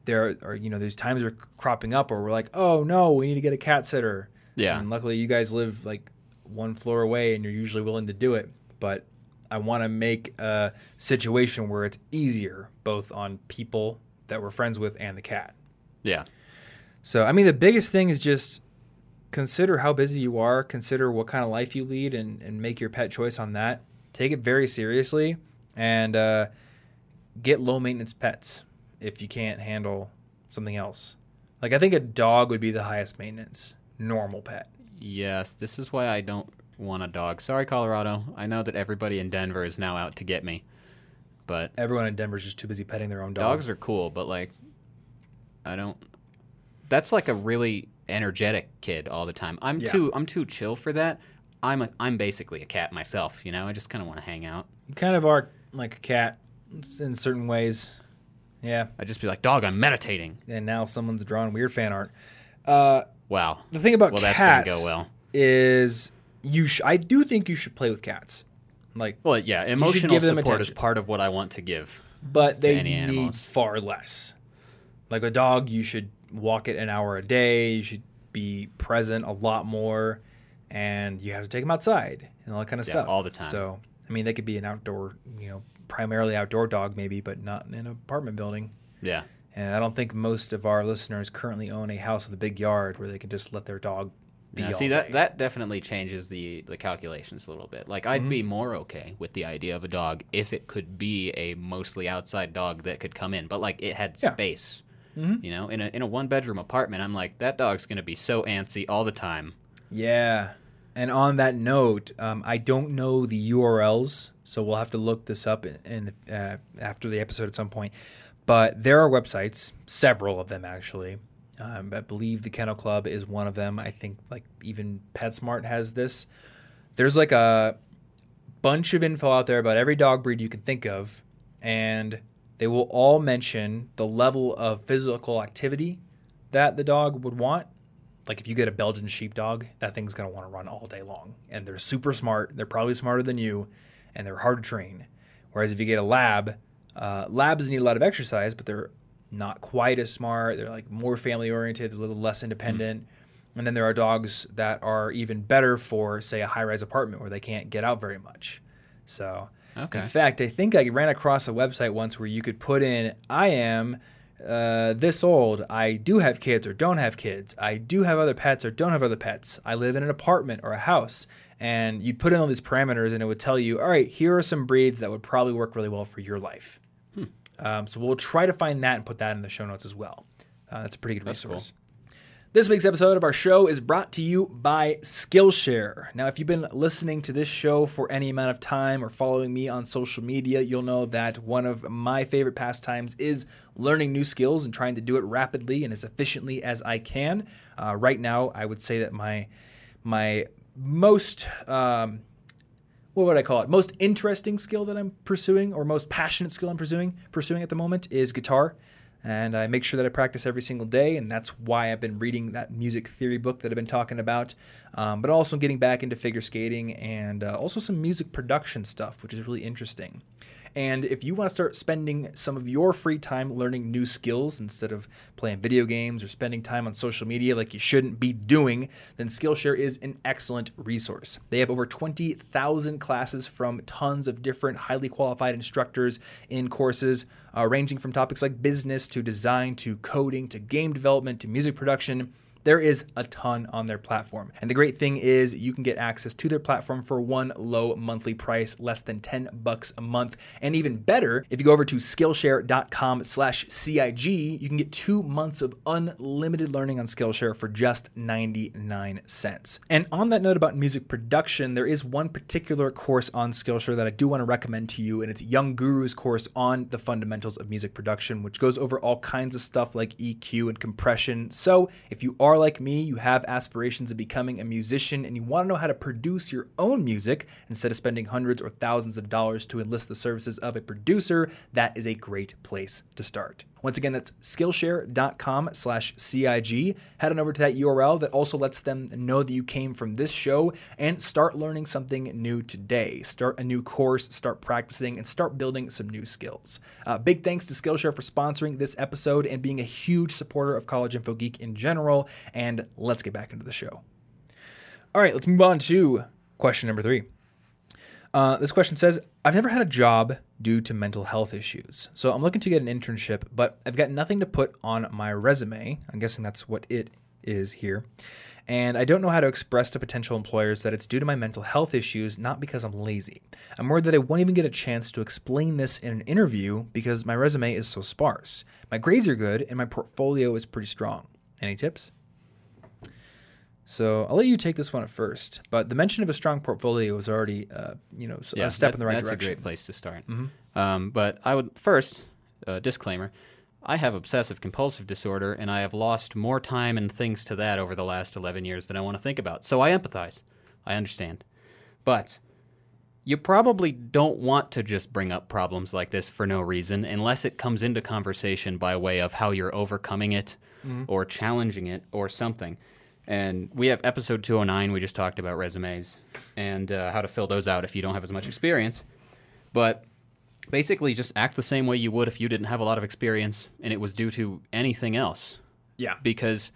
there are you know there's times are cropping up where we're like, oh no, we need to get a cat sitter. Yeah. And luckily, you guys live like one floor away, and you're usually willing to do it. But I want to make a situation where it's easier, both on people that we're friends with and the cat. yeah, So, I mean, the biggest thing is just consider how busy you are, consider what kind of life you lead, and, and make your pet choice on that. Take it very seriously and uh, get low maintenance pets if you can't handle something else. Like I think a dog would be the highest maintenance normal pet. Yes, this is why I don't want a dog. Sorry, Colorado. I know that everybody in Denver is now out to get me, but Everyone in Denver's just too busy petting their own dog. dogs are cool. But like, I don't. That's like a really energetic kid all the time. I'm Yeah. too. I'm too chill for that. I'm a. I'm basically a cat myself. You know. I just kind of want to hang out. You kind of are like a cat in certain ways. Yeah. I'd just be like, dog. I'm meditating. And now someone's drawing weird fan art. Uh, Wow. the thing about Well, that's gonna cats go well. is you. Sh- I do think you should play with cats. Like, Well, yeah. Emotional support is part of what I want to give. but they any need animals. far less. Like a dog, you should walk it an hour a day. You should be present a lot more, and you have to take them outside and all that kind of Yeah, stuff all the time. So, I mean, they could be an outdoor, you know, primarily outdoor dog, maybe, but not in an apartment building. Yeah. And I don't think most of our listeners currently own a house with a big yard where they can just let their dog Yeah, see that day. that definitely changes the the calculations a little bit. Like I'd Mm-hmm. be more okay with the idea of a dog if it could be a mostly outside dog that could come in, but like it had Yeah. Mm-hmm. space. You know, in a in a one bedroom apartment, I'm like that dog's gonna be so antsy all the time. Yeah. And on that note, um, I don't know the URLs, so we'll have to look this up in, in uh, after the episode at some point. But there are websites, several of them actually. Um, I believe the Kennel Club is one of them. I think like even PetSmart has this. There's like a bunch of info out there about every dog breed you can think of, and they will all mention the level of physical activity that the dog would want. Like if you get a Belgian sheepdog, that thing's gonna want to run all day long, and they're super smart. They're probably smarter than you, and they're hard to train. Whereas if you get a lab, uh, labs need a lot of exercise, but they're not quite as smart. They're like more family oriented, a little less independent. And then there are dogs that are even better for, say, a high rise apartment where they can't get out very much. So, Okay. in fact, I think I ran across a website once where you could put in, I am uh, this old. I do have kids or don't have kids. I do have other pets or don't have other pets. I live in an apartment or a house. And you'd put in all these parameters and it would tell you, all right, here are some breeds that would probably work really well for your life. Um, so we'll try to find that and put that in the show notes as well. Uh, that's a pretty good That's cool. resource. This week's episode of our show is brought to you by Skillshare. Now, if you've been listening to this show for any amount of time or following me on social media, you'll know that one of my favorite pastimes is learning new skills and trying to do it rapidly and as efficiently as I can. Uh, right now, I would say that my my most um, what would I call it? Most interesting skill that I'm pursuing, or most passionate skill I'm pursuing pursuing at the moment is guitar. And I make sure that I practice every single day, and that's why I've been reading that music theory book that I've been talking about. Um, but also getting back into figure skating and uh, also some music production stuff, which is really interesting. And if you want to start spending some of your free time learning new skills instead of playing video games or spending time on social media like you shouldn't be doing, then Skillshare is an excellent resource. They have over 20,000 classes from tons of different highly qualified instructors in courses uh, ranging from topics like business to design to coding to game development to music production. There is a ton on their platform. And the great thing is you can get access to their platform for one low monthly price, less than 10 bucks a month. And even better, if you go over to skillshare.com slash CIG, you can get two months of unlimited learning on Skillshare for just 99 cents. And on that note about music production, there is one particular course on Skillshare that I do want to recommend to you, and it's Young Guru's course on the fundamentals of music production, which goes over all kinds of stuff like EQ and compression. So if you are like me, you have aspirations of becoming a musician and you want to know how to produce your own music instead of spending hundreds or thousands of dollars to enlist the services of a producer, that is a great place to start. Once again, that's skillshare.com slash CIG. Head on over to that URL that also lets them know that you came from this show and start learning something new today. Start a new course, start practicing, and start building some new skills. Uh, big thanks to Skillshare for sponsoring this episode and being a huge supporter of College Info Geek in general. And let's get back into the show. All right, let's move on to question number three. Uh, this question says, I've never had a job due to mental health issues. So I'm looking to get an internship, but I've got nothing to put on my resume. I'm guessing that's what it is here. And I don't know how to express to potential employers that it's due to my mental health issues, not because I'm lazy. I'm worried that I won't even get a chance to explain this in an interview because my resume is so sparse. My grades are good and my portfolio is pretty strong. Any tips? So I'll let you take this one at first. But the mention of a strong portfolio is already, uh, you know, s- a step in the right that's direction. Mm-hmm. a great place to start. Um, but I would first uh, disclaimer: I have obsessive compulsive disorder, and I have lost more time and things to that over the last eleven years than I want to think about. So I empathize. I understand, but you probably don't want to just bring up problems like this for no reason unless it comes into conversation by way of how you're overcoming it or challenging it or something. And we have episode 209, we just talked about resumes and uh, how to fill those out if you don't have as much experience. But basically, just act the same way you would if you didn't have a lot of experience and it was due to anything else Yeah. because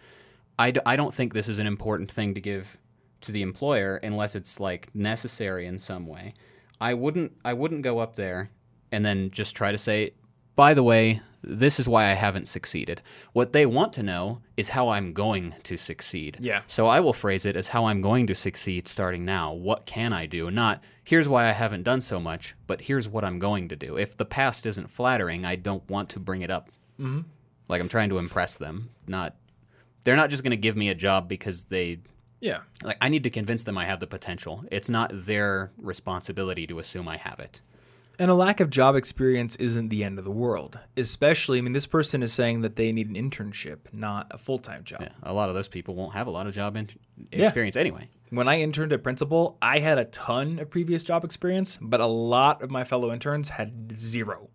I, d- I don't think this is an important thing to give to the employer unless it's like necessary in some way. I wouldn't I wouldn't go up there and then just try to say, by the way, this is why I haven't succeeded. What they want to know is how I'm going to succeed. Yeah. So I will phrase it as how I'm going to succeed starting now. What can I do? Not here's why I haven't done so much, but here's what I'm going to do. If the past isn't flattering, I don't want to bring it up. Mm-hmm. Like I'm trying to impress them. Not they're not just going to give me a job because they Yeah. like I need to convince them I have the potential. It's not their responsibility to assume I have it. And a lack of job experience isn't the end of the world. Especially, I mean, this person is saying that they need an internship, not a full time job. Yeah, a lot of those people won't have a lot of job in- Yeah. experience anyway. When I interned at Principal, I had a ton of previous job experience, but a lot of my fellow interns had zero,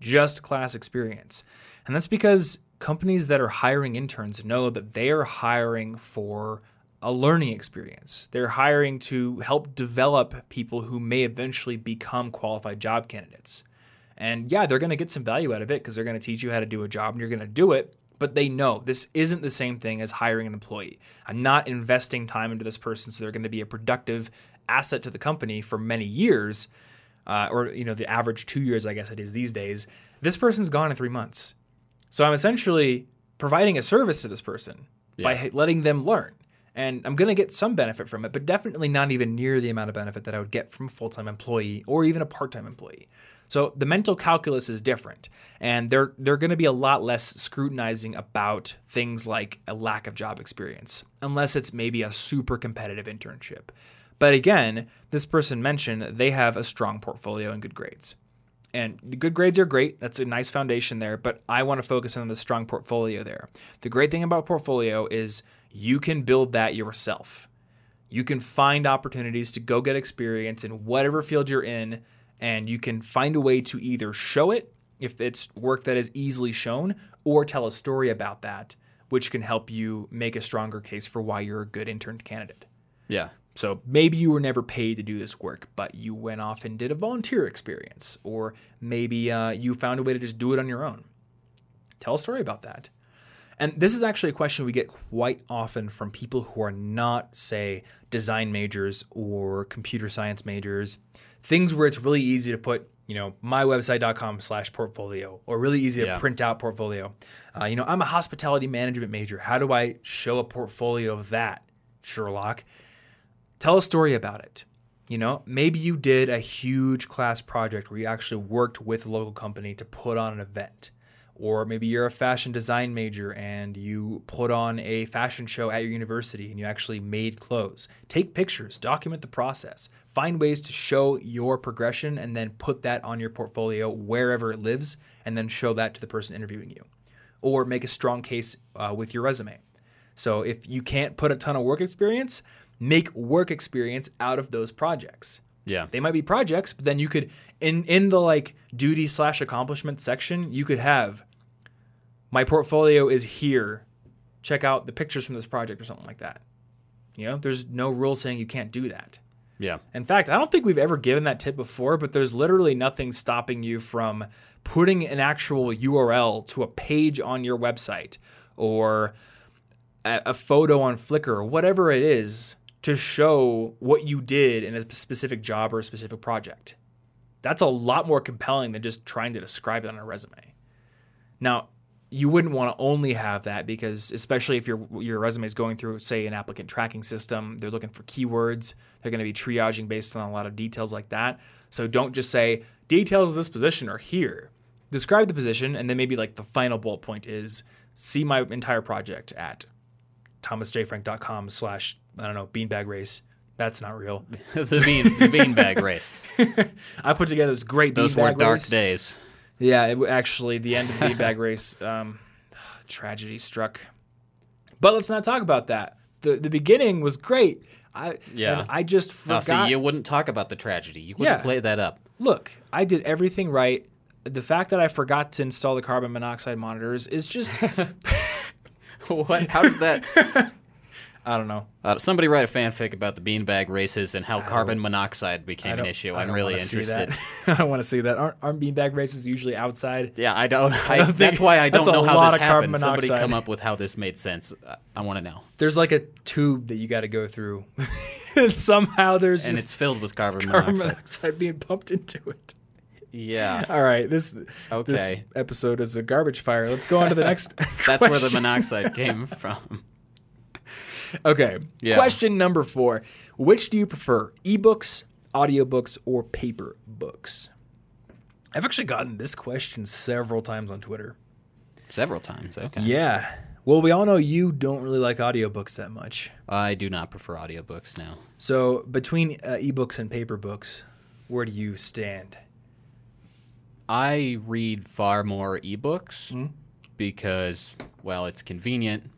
just class experience. And that's because companies that are hiring interns know that they are hiring for a learning experience. They're hiring to help develop people who may eventually become qualified job candidates. And yeah, they're going to get some value out of it because they're going to teach you how to do a job and you're going to do it. But they know this isn't the same thing as hiring an employee. I'm not investing time into this person so they're going to be a productive asset to the company for many years, uh, or you know the average two years, I guess it is these days. This person's gone in three months, so I'm essentially providing a service to this person by letting them learn. And I'm going to get some benefit from it, but definitely not even near the amount of benefit that I would get from a full time employee or even a part time employee. So the mental calculus is different, and they're they're going to be a lot less scrutinizing about things like a lack of job experience, unless it's maybe a super competitive internship. But again, this person mentioned they have a strong portfolio and good grades. And the good grades are great. That's a nice foundation there, but I want to focus on the strong portfolio there. The great thing about portfolio is you can build that yourself. You can find opportunities to go get experience in whatever field you're in, and you can find a way to either show it if it's work that is easily shown, or tell a story about that, which can help you make a stronger case for why you're a good intern candidate. Yeah. So maybe you were never paid to do this work, but you went off and did a volunteer experience, or maybe uh, you found a way to just do it on your own. Tell a story about that. And this is actually a question we get quite often from people who are not, say, design majors or computer science majors, things where it's really easy to put, you know, mywebsite.com slash portfolio or really easy to print out portfolio. Uh, you know, I'm a hospitality management major. How do I show a portfolio of that, Sherlock? tell a story about it. You know, maybe you did a huge class project where you actually worked with a local company to put on an event. Or maybe you're a fashion design major and you put on a fashion show at your university and you actually made clothes. Take pictures, document the process, find ways to show your progression and then put that on your portfolio wherever it lives and then show that to the person interviewing you. Or make a strong case uh, with your resume. So if you can't put a ton of work experience, make work experience out of those projects. Yeah. They might be projects, but then you could in in the like duty slash accomplishment section, you could have my portfolio is here. Check out the pictures from this project or something like that. You know, there's no rule saying you can't do that. Yeah. In fact, I don't think we've ever given that tip before, but there's literally nothing stopping you from putting an actual URL to a page on your website or a, a photo on Flickr or whatever it is to show what you did in a specific job or a specific project. That's a lot more compelling than just trying to describe it on a resume. Now, you wouldn't want to only have that because especially if your your resume is going through say an applicant tracking system they're looking for keywords they're going to be triaging based on a lot of details like that so don't just say details of this position are here describe the position and then maybe like the final bullet point is see my entire project at thomasjfrank.com slash, I don't know, beanbag race. That's not real. the bean the beanbag race. I put together this great Those were dark race. days. Yeah, it, actually, the end of the bag race, um, tragedy struck. But let's not talk about that. the The beginning was great. I Yeah. I just forgot. see, you wouldn't talk about the tragedy. You wouldn't Yeah. play that up. Look, I did everything right. The fact that I forgot to install the carbon monoxide monitors is just what? How does that? I don't know. Uh, somebody write a fanfic about the beanbag races and how carbon monoxide became an issue. I'm really interested. I don't want to see that. Aren't, aren't beanbag races usually outside? Yeah, I don't. I, don't that's why I don't that's a know how lot this of carbon happened. Somebody monoxide. come up with how this made sense. I, I want to know. There's like a tube that you got to go through. and somehow there's And just it's filled with carbon carbon monoxide. monoxide being pumped into it. Yeah, All right, this this Okay. episode is a garbage fire. Let's go on to the next. that's where the question. monoxide came from. Okay. Yeah. Question number four: Which do you prefer, ebooks, audiobooks, or paper books? I've actually gotten this question several times on Twitter. Several times. Okay. Yeah. Well, we all know you don't really like audiobooks that much. I do not prefer audiobooks now. So between uh, ebooks and paper books, where do you stand? I read far more ebooks Hmm? because, well, it's convenient,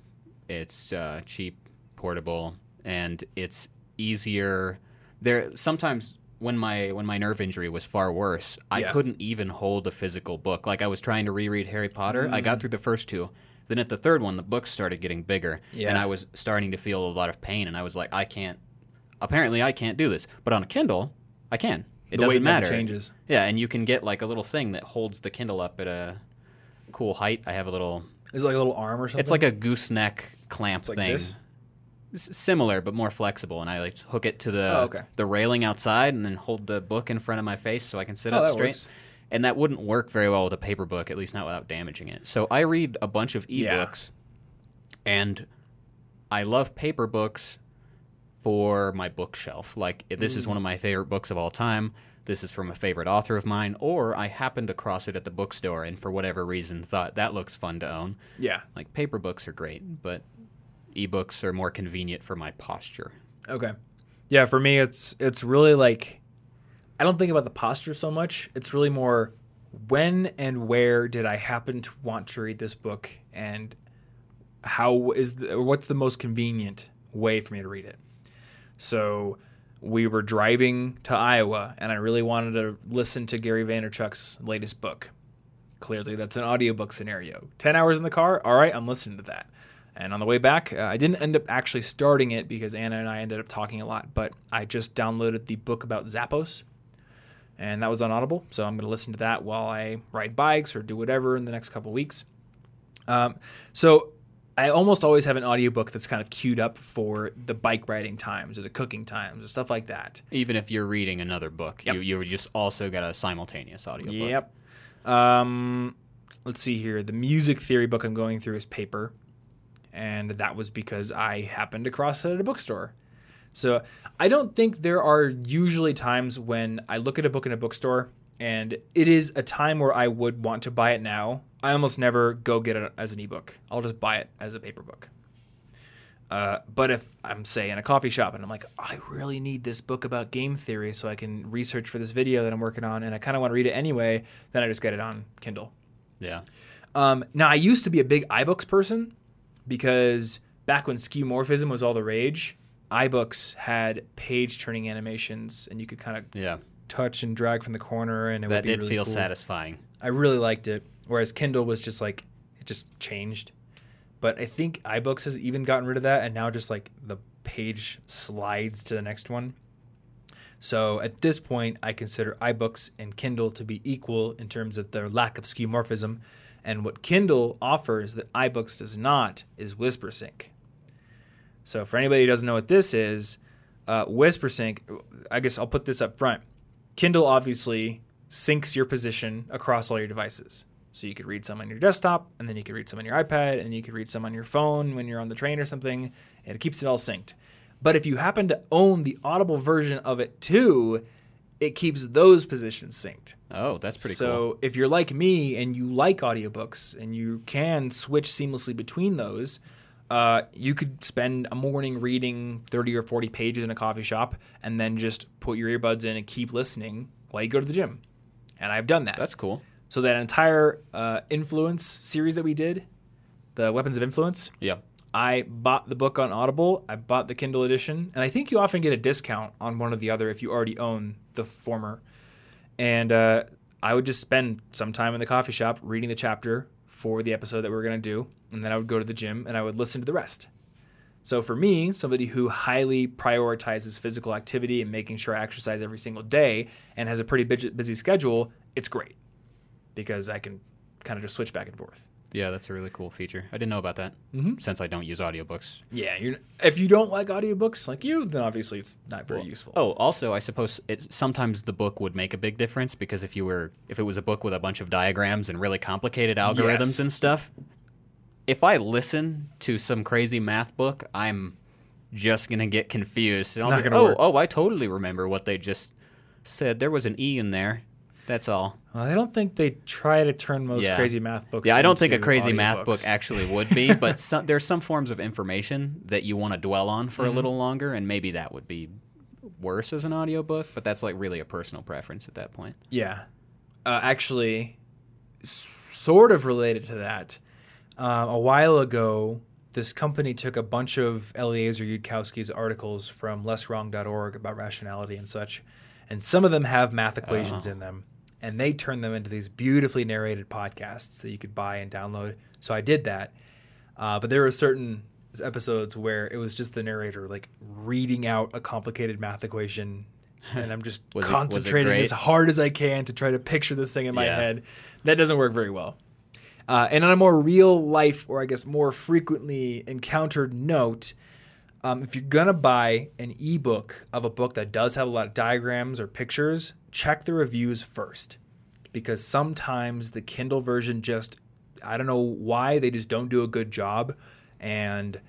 it's uh, cheap, portable, and it's easier. There sometimes when my when my nerve injury was far worse, I Yeah. couldn't even hold a physical book. Like I was trying to reread Harry Potter, I Hmm. got through the first two. Then at the third one, the books started getting bigger, Yeah. and I was starting to feel a lot of pain. And I was like, I can't. Apparently, I can't do this. But on a Kindle, I can. It The doesn't matter. changes. Yeah, and you can get like a little thing that holds the Kindle up at a cool height. I have a little. Is it like a little arm or something? It's like a gooseneck clamp like thing. this? Similar but more flexible, and I like hook it to the Oh, okay. the railing outside, and then hold the book in front of my face so I can sit Oh, up straight. works. And that wouldn't work very well with a paper book, at least not without damaging it. So I read a bunch of Yeah. ebooks, and I love paper books for my bookshelf. Like this is Mm. one of my favorite books of all time. This is from a favorite author of mine, or I happened across it at the bookstore and for whatever reason thought that looks fun to own. yeah. Like paper books are great, but ebooks are more convenient for my posture. Okay. Yeah, for me it's it's really like I don't think about the posture so much. It's really more when and where did I happen to want to read this book and how is the, what's the most convenient way for me to read it. So we were driving to Iowa and I really wanted to listen to Gary Vaynerchuk's latest book. Clearly that's an audiobook scenario. 10 hours in the car? All right, I'm listening to that. And on the way back, uh, I didn't end up actually starting it because Anna and I ended up talking a lot, but I just downloaded the book about Zappos. And that was on Audible, so I'm going to listen to that while I ride bikes or do whatever in the next couple weeks. Um, so I almost always have an audiobook that's kind of queued up for the bike riding times or the cooking times or stuff like that. Even if you're reading another book, Yep. you you just also got a simultaneous audiobook. Yep. Um, let's see here. The music theory book I'm going through is paper, and that was because I happened across it at a bookstore. So I don't think there are usually times when I look at a book in a bookstore and it is a time where I would want to buy it now. I almost never go get it as an ebook. I'll just buy it as a paper book. Uh, but if I'm say in a coffee shop and I'm like, I really need this book about game theory so I can research for this video that I'm working on, and I kind of want to read it anyway, then I just get it on Kindle. Yeah. Um, now I used to be a big iBooks person because back when skeuomorphism was all the rage, iBooks had page turning animations, and you could kind of Yeah. touch and drag from the corner, and it would be did really feel cool. satisfying. I really liked it. Whereas Kindle was just like it just changed. But I think iBooks has even gotten rid of that and now just like the page slides to the next one. So at this point, I consider iBooks and Kindle to be equal in terms of their lack of skeuomorphism. And what Kindle offers that iBooks does not is WhisperSync. So for anybody who doesn't know what this is, uh, WhisperSync, I guess I'll put this up front. Kindle obviously syncs your position across all your devices. So you could read some on your desktop, and then you could read some on your iPad, and you could read some on your phone when you're on the train or something, and it keeps it all synced. But if you happen to own the Audible version of it too, it keeps those positions synced. Oh, that's pretty so cool. So if you're like me and you like audiobooks and you can switch seamlessly between those, uh, you could spend a morning reading 30 or 40 pages in a coffee shop and then just put your earbuds in and keep listening while you go to the gym. And I've done that. That's cool. so that entire uh, influence series that we did, the Weapons of Influence, Yeah. I bought the book on Audible. I bought the Kindle edition, and I think you often get a discount on one or the other if you already own the former. And uh, I would just spend some time in the coffee shop reading the chapter for the episode that we are going to do, and then I would go to the gym and I would listen to the rest. So for me, somebody who highly prioritizes physical activity and making sure I exercise every single day and has a pretty busy busy schedule, it's great because I can kind of just switch back and forth. Yeah, that's a really cool feature. I didn't know about that Mm-hmm. since I don't use audiobooks. Yeah, you're, if you don't like audiobooks like you, then obviously it's not very useful. Oh, also, I suppose it sometimes the book would make a big difference because if you were if it was a book with a bunch of diagrams and really complicated algorithms Yes. and stuff, if I listen to some crazy math book, I'm just gonna get confused. I'll not gonna oh, work." oh, I totally remember what they just said. There was an e in there. That's all. Well, I don't think they try to turn most Yeah. crazy math books. Yeah, I don't think a crazy math book actually would be, but some, there's some forms of information that you want to dwell on for Mm-hmm. a little longer, and maybe that would be worse as an audiobook, but that's like really a personal preference at that point. Yeah, uh, actually, s- sort of related to that. Um, a while ago, this company took a bunch of Eliezer Yudkowsky's articles from lesswrong.org about rationality and such, and some of them have math equations in them, and they turned them into these beautifully narrated podcasts that you could buy and download. So I did that, uh, but there were certain episodes where it was just the narrator like reading out a complicated math equation. And I'm just Was it- it concentrating as hard as I can to try to picture this thing in my Yeah. head. That doesn't work very well. Uh, and on a more real life, or I guess more frequently encountered note, um, if you're gonna buy an ebook of a book that does have a lot of diagrams or pictures, check the reviews first, because sometimes the Kindle version just I don't know why they just don't do a good job, and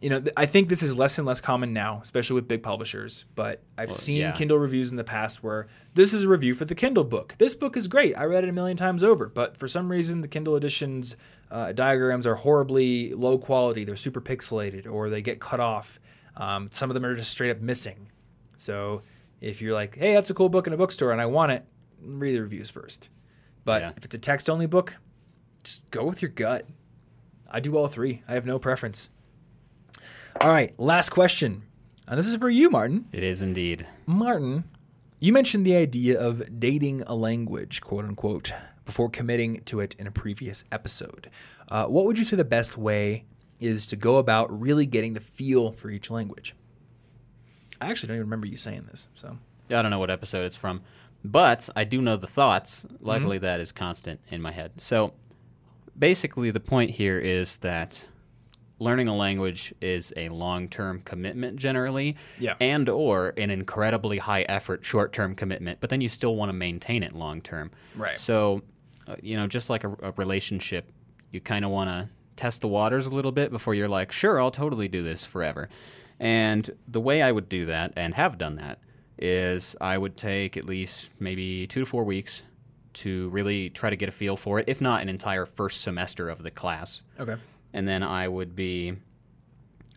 you know th- I think this is less and less common now, especially with big publishers. But I've seen yeah. Kindle reviews in the past where this is a review for the Kindle book. This book is great. I read it a million times over, but for some reason the Kindle edition's uh, diagrams are horribly low quality. They're super pixelated, or they get cut off. Um, some of them are just straight up missing. So if you're like, hey, that's a cool book in a bookstore and I want it, read the reviews first. But Yeah. if it's a text only book, just go with your gut. I do all three. I have no preference. All right, last question. And this is for you, Martin. It is indeed. Martin, you mentioned the idea of dating a language, quote unquote, before committing to it in a previous episode. Uh, what would you say the best way is to go about really getting the feel for each language? I actually don't even remember you saying this. So, yeah, I don't know what episode it's from, but I do know the thoughts. Mm-hmm. Luckily, that is constant in my head. So, basically, the point here is that learning a language is a long-term commitment generally, Yeah. and or an incredibly high-effort short-term commitment. But then you still want to maintain it long-term. Right. So, uh, you know, just like a, a relationship, you kind of want to test the waters a little bit before you're like, sure, I'll totally do this forever. And the way I would do that, and have done that, is I would take at least maybe two to four weeks to really try to get a feel for it, if not an entire first semester of the class. okay. And then I would be,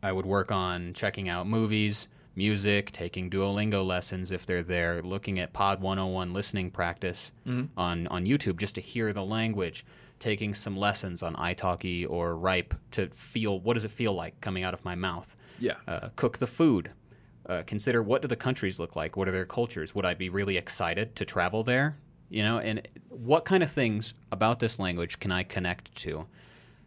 I would work on checking out movies, music, taking Duolingo lessons if they're there, looking at Pod 101 listening practice on, on YouTube just to hear the language, taking some lessons on italki or Rype to feel what does it feel like coming out of my mouth Yeah. uh, cook the food. Uh, consider what do the countries look like? What are their cultures? Would I be really excited to travel there? You know, and what kind of things about this language can I connect to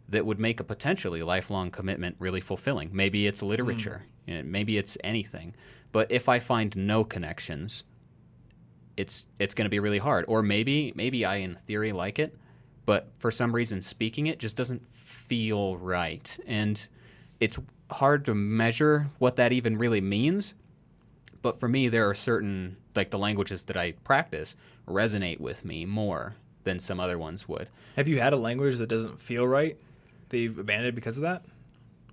that would make a potentially lifelong commitment really fulfilling? Maybe it's literature, know, maybe it's anything. But if I find no connections, it's it's going to be really hard. Or maybe maybe I in theory like it, but for some reason speaking it just doesn't feel right. And it's hard to measure what that even really means. But for me there are certain like the languages that I practice resonate with me more than some other ones would. Have you had a language that doesn't feel right that you've abandoned because of that?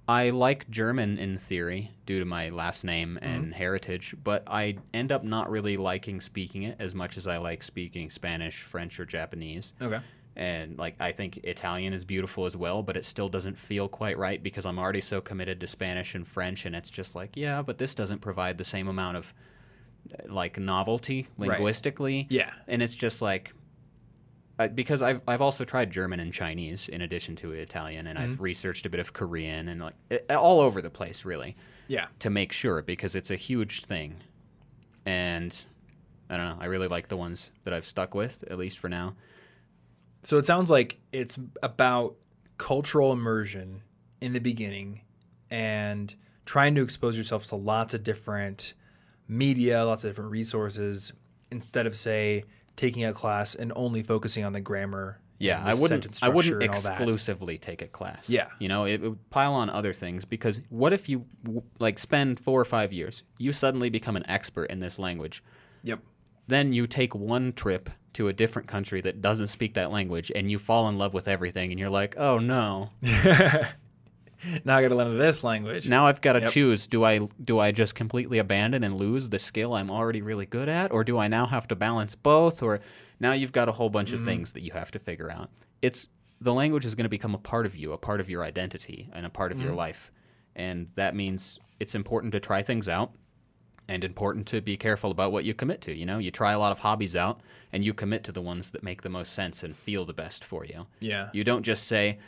I like German in theory due to my last name mm-hmm. and heritage, but I end up not really liking speaking it as much as I like speaking Spanish, French, or Japanese. Okay. And like I think Italian is beautiful as well, but it still doesn't feel quite right because I'm already so committed to Spanish and French, and it's just like, yeah, but this doesn't provide the same amount of like novelty Right. linguistically. Yeah. and it's just like uh, because I've I've also tried German and Chinese in addition to Italian, and Mm-hmm. I've researched a bit of Korean and like it, all over the place really Yeah. to make sure because it's a huge thing, and I don't know. I really like the ones that I've stuck with at least for now. So it sounds like it's about cultural immersion in the beginning and trying to expose yourself to lots of different media, lots of different resources instead of say taking a class and only focusing on the grammar. Yeah, and I wouldn't. I wouldn't exclusively take a class. Yeah. you know, it, it would pile on other things because what if you like spend four or five years, you suddenly become an expert in this language, Yep. then you take one trip to a different country that doesn't speak that language, and you fall in love with everything, and you're like, oh no, Now I got to learn this language. now I've got to Yep. choose: do I do I just completely abandon and lose the skill I'm already really good at, or do I now have to balance both? Or now you've got a whole bunch Mm-hmm. of things that you have to figure out. It's the language is going to become a part of you, a part of your identity, and a part of Mm-hmm. your life, and that means it's important to try things out. And important to be careful about what you commit to. You know, you try a lot of hobbies out, and you commit to the ones that make the most sense and feel the best for you. Yeah. You don't just say,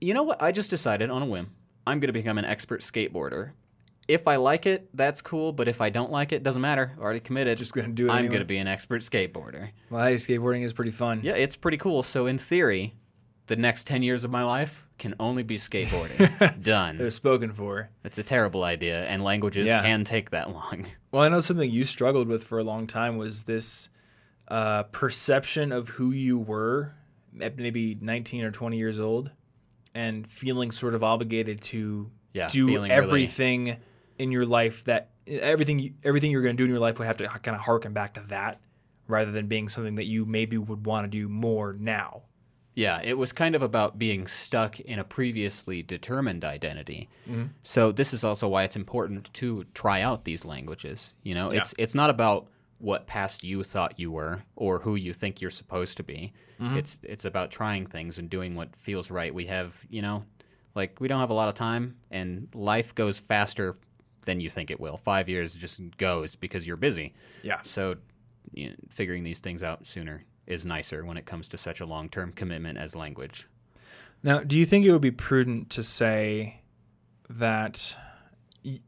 you know what? I just decided on a whim. I'm going to become an expert skateboarder. If I like it, that's cool. But if I don't like it, doesn't matter. I already committed. Just gonna do it I'm anyway. going to be an expert skateboarder. Well, hey, skateboarding is pretty fun. Yeah, it's pretty cool. So in theory, the next 10 years of my life can only be skateboarding. Done. They're spoken for. It's a terrible idea, and languages Yeah. can take that long. Well, I know something you struggled with for a long time was this uh, perception of who you were at maybe 19 or 20 years old and feeling sort of obligated to Yeah, do feeling really- everything in your life that everything you, everything you're going to do in your life would have to kind of harken back to that rather than being something that you maybe would want to do more now. Yeah, it was kind of about being stuck in a previously determined identity. Mm-hmm. So this is also why it's important to try out these languages. You know, Yeah. it's it's not about what past you thought you were or who you think you're supposed to be. Mm-hmm. It's it's about trying things and doing what feels right. We have, you know, like we don't have a lot of time and life goes faster than you think it will. 5 years just goes because you're busy. Yeah. So, you know, figuring these things out sooner is nicer when it comes to such a long term commitment as language. Now, do you think it would be prudent to say that y-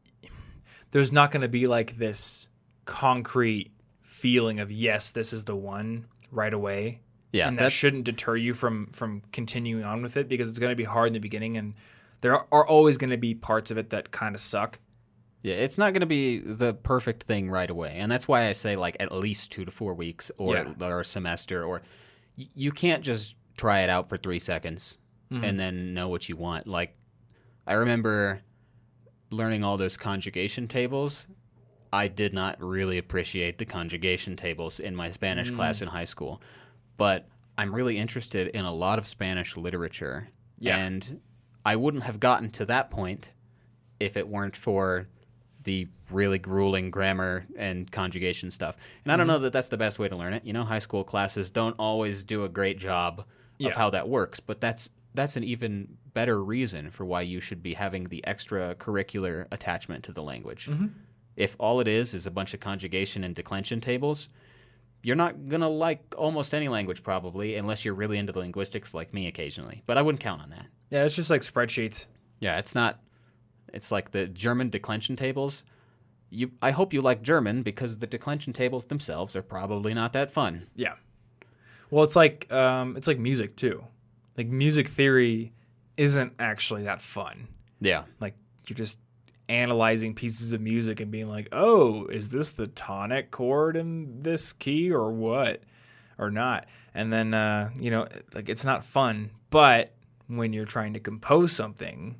there's not going to be like this concrete feeling of yes, this is the one right away, Yeah, and that shouldn't deter you from from continuing on with it because it's going to be hard in the beginning, and there are, are always going to be parts of it that kind of suck. yeah, it's not going to be the perfect thing right away, and that's why I say like at least two to four weeks or Yeah. or a semester, or y- you can't just try it out for three seconds Mm-hmm. and then know what you want. Like I remember learning all those conjugation tables. I did not really appreciate the conjugation tables in my Spanish Mm. class in high school, but I'm really interested in a lot of Spanish literature. Yeah. And I wouldn't have gotten to that point if it weren't for the really grueling grammar and conjugation stuff. And I Mm-hmm. don't know that that's the best way to learn it. You know, high school classes don't always do a great job of Yeah. how that works, but that's that's an even better reason for why you should be having the extracurricular attachment to the language. Mm-hmm. If all it is is a bunch of conjugation and declension tables, you're not gonna like almost any language probably, unless you're really into the linguistics like me occasionally. But I wouldn't count on that. Yeah, it's just like spreadsheets. Yeah, it's not. It's like the German declension tables. You, I hope you like German because the declension tables themselves are probably not that fun. Yeah. Well, it's like um, it's like music too. Like music theory isn't actually that fun. Yeah, Like you're just analyzing pieces of music and being like, "Oh, is this the tonic chord in this key or what?" or not. And then uh, you know, like it's not fun, but when you're trying to compose something,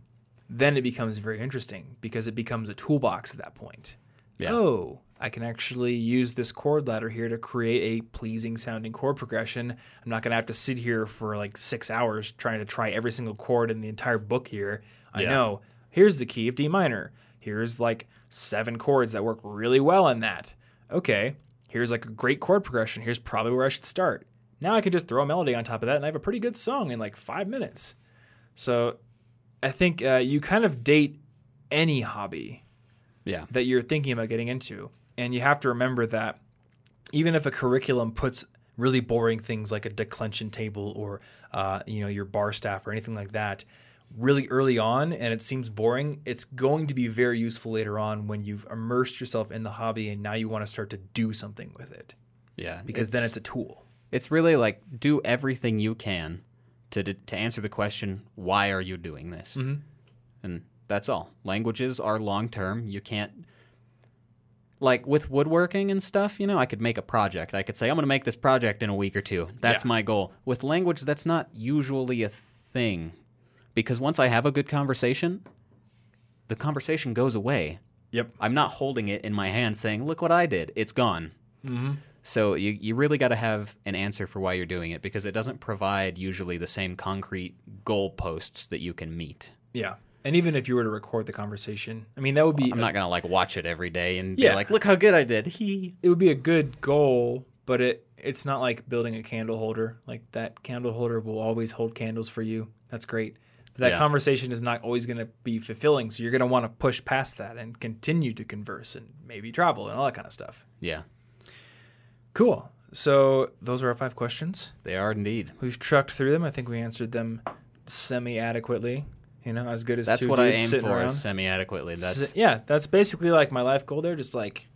then it becomes very interesting because it becomes a toolbox at that point. Yeah. Oh, I can actually use this chord ladder here to create a pleasing sounding chord progression. I'm not going to have to sit here for like six hours trying to try every single chord in the entire book here. I Yeah. know here's the key of D minor. Here's like seven chords that work really well in that. Okay, here's like a great chord progression. Here's probably where I should start. Now I can just throw a melody on top of that and I have a pretty good song in like five minutes. So I think uh, you kind of date any hobby Yeah. that you're thinking about getting into. And you have to remember that even if a curriculum puts really boring things like a declension table or uh, you know your bar staff or anything like that really early on and it seems boring it's going to be very useful later on when you've immersed yourself in the hobby and now you want to start to do something with it Yeah. because then it's a tool It's really like do everything you can to to answer the question, why are you doing this? Mm-hmm. And that's all. Languages are long term. You can't like with woodworking and stuff. You know, I could make a project. I could say I'm going to make this project in a week or two. That's Yeah. my goal. With language, that's not usually a thing, because once I have a good conversation, the conversation goes away. yep I'm not holding it in my hand saying, "Look what I did." It's gone. Mm-hmm. So you you really got to have an answer for why you're doing it because it doesn't provide usually the same concrete goalposts that you can meet. yeah and even if you were to record the conversation i mean that would be I'm not gonna like watch it every day and Yeah. be like, "Look how good I did." He. it would be a good goal, but it it's not like building a candle holder. Like that candle holder will always hold candles for you. That's great. That Yeah. conversation is not always going to be fulfilling, so you're going to want to push past that and continue to converse and maybe travel and all that kind of stuff. Yeah, Cool. So those are our five questions. they are indeed. We've trucked through them. I think we answered them semi adequately. You know, as good as That's two what I aim for around. is semi adequately. That's yeah, that's basically like my life goal. There, just like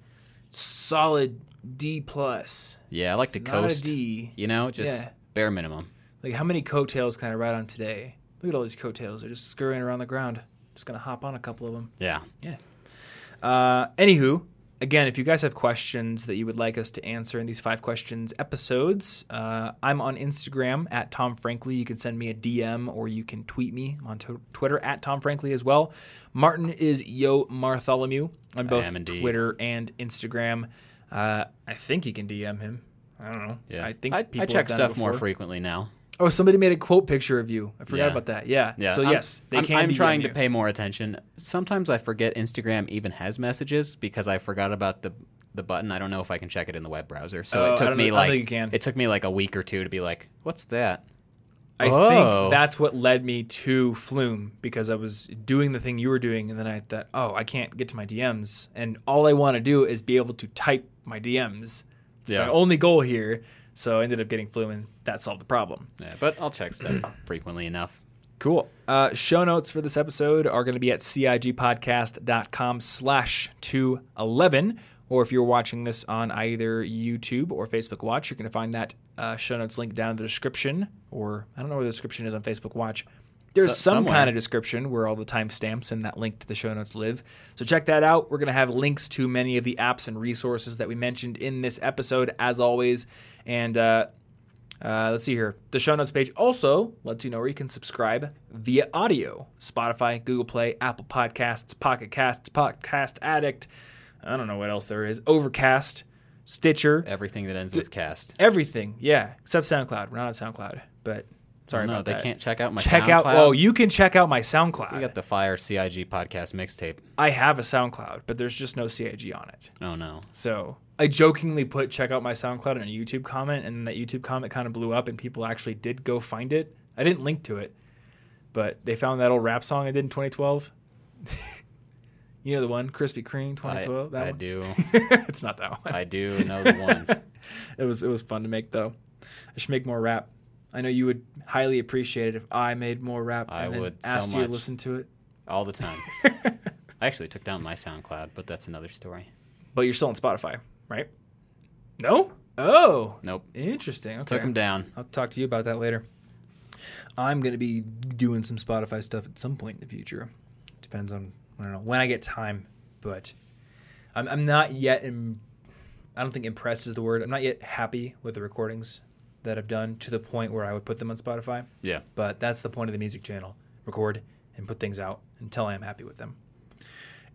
solid D plus. yeah. I like to Not coast. D. You know, just Yeah. bare minimum. Like, how many coattails can I ride on today? Look at all these coattails. They're just scurrying around the ground. Just gonna hop on a couple of them. Yeah. Uh, anywho, again, if you guys have questions that you would like us to answer in these five questions episodes, uh, I'm on Instagram at Tom Frankly. You can send me a DM or you can tweet me I'm on t- Twitter at Tom Frankly as well. Martin is Yo Martholomew on both. Twitter and Instagram. Uh, I think you can DM him. I don't know. Yeah. I think I, people I have check done it stuff more frequently now. Oh, somebody made a quote picture of you. I forgot Yeah. about that. Yeah. Yeah. So I'm- yes, they I'm, can. I'm trying you. to pay more attention. Sometimes I forget Instagram even has messages because I forgot about the the button. I don't know if I can check it in the web browser. So Oh, it took me know- like you it took me like a week or two to be like, what's that? I Oh. think that's what led me to Flume because I was doing the thing you were doing, and then I thought, oh, I can't get to my DMs, and all I want to do is be able to type my DMs. It's Yeah. My only goal here. So I ended up getting Flume, and that solved the problem. Yeah, but I'll check stuff frequently enough. Cool. Uh, show notes for this episode are going to be at cigpodcast.com slash 211. Or if you're watching this on either YouTube or Facebook Watch, you're going to find that uh, show notes link down in the description. Or I don't know where the description is on Facebook Watch. There's So- some somewhere. kind of description where all the timestamps and that link to the show notes live. So check that out. We're going to have links to many of the apps and resources that we mentioned in this episode, as always. And uh, uh, let's see here. The show notes page also lets you know where you can subscribe via audio Spotify, Google Play, Apple Podcasts, Pocket Casts, Podcast Addict. I don't know what else there is. Overcast, Stitcher, Everything that ends with cast. everything. Yeah, except SoundCloud. We're not on SoundCloud, but sorry no, about they that. can't check out my check SoundCloud. out. Oh, you can check out my SoundCloud. we got the Fire CIG podcast mixtape. I have a SoundCloud, but there's just no CIG on it. Oh no. So I jokingly put check out my SoundCloud in a YouTube comment, and that YouTube comment kind of blew up, and people actually did go find it. I didn't link to it, but they found that old rap song I did in 2012. you know the one, Krispy Kreme, 2012. I, that I one? do. it's not that one. I do know the one. It was it was fun to make though. I should make more rap. I know you would highly appreciate it if I made more rap I and then would so asked you to listen to it. All the time. I actually took down my SoundCloud, but that's another story. But you're still on Spotify, right? No. Oh, Nope. interesting. Okay. Took them down. I'll talk to you about that later. I'm going to be doing some Spotify stuff at some point in the future. Depends on I don't know when I get time, but I'm I'm not yet in I don't think impressed is the word. I'm not yet happy with the recordings that I've done to the point where I would put them on Spotify, Yeah. but that's the point of the music channel. Record and put things out until I am happy with them.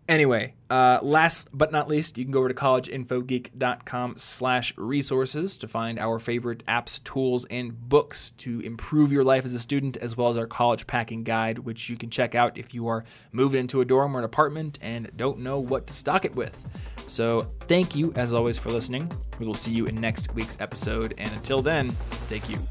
Anyway, uh, last but not least, you can go over to collegeinfogeek.com slash resources to find our favorite apps, tools, and books to improve your life as a student, as well as our college packing guide, which you can check out if you are moving into a dorm or an apartment and don't know what to stock it with. So thank you, as always, for listening. We will see you in next week's episode, and until then, stay cute.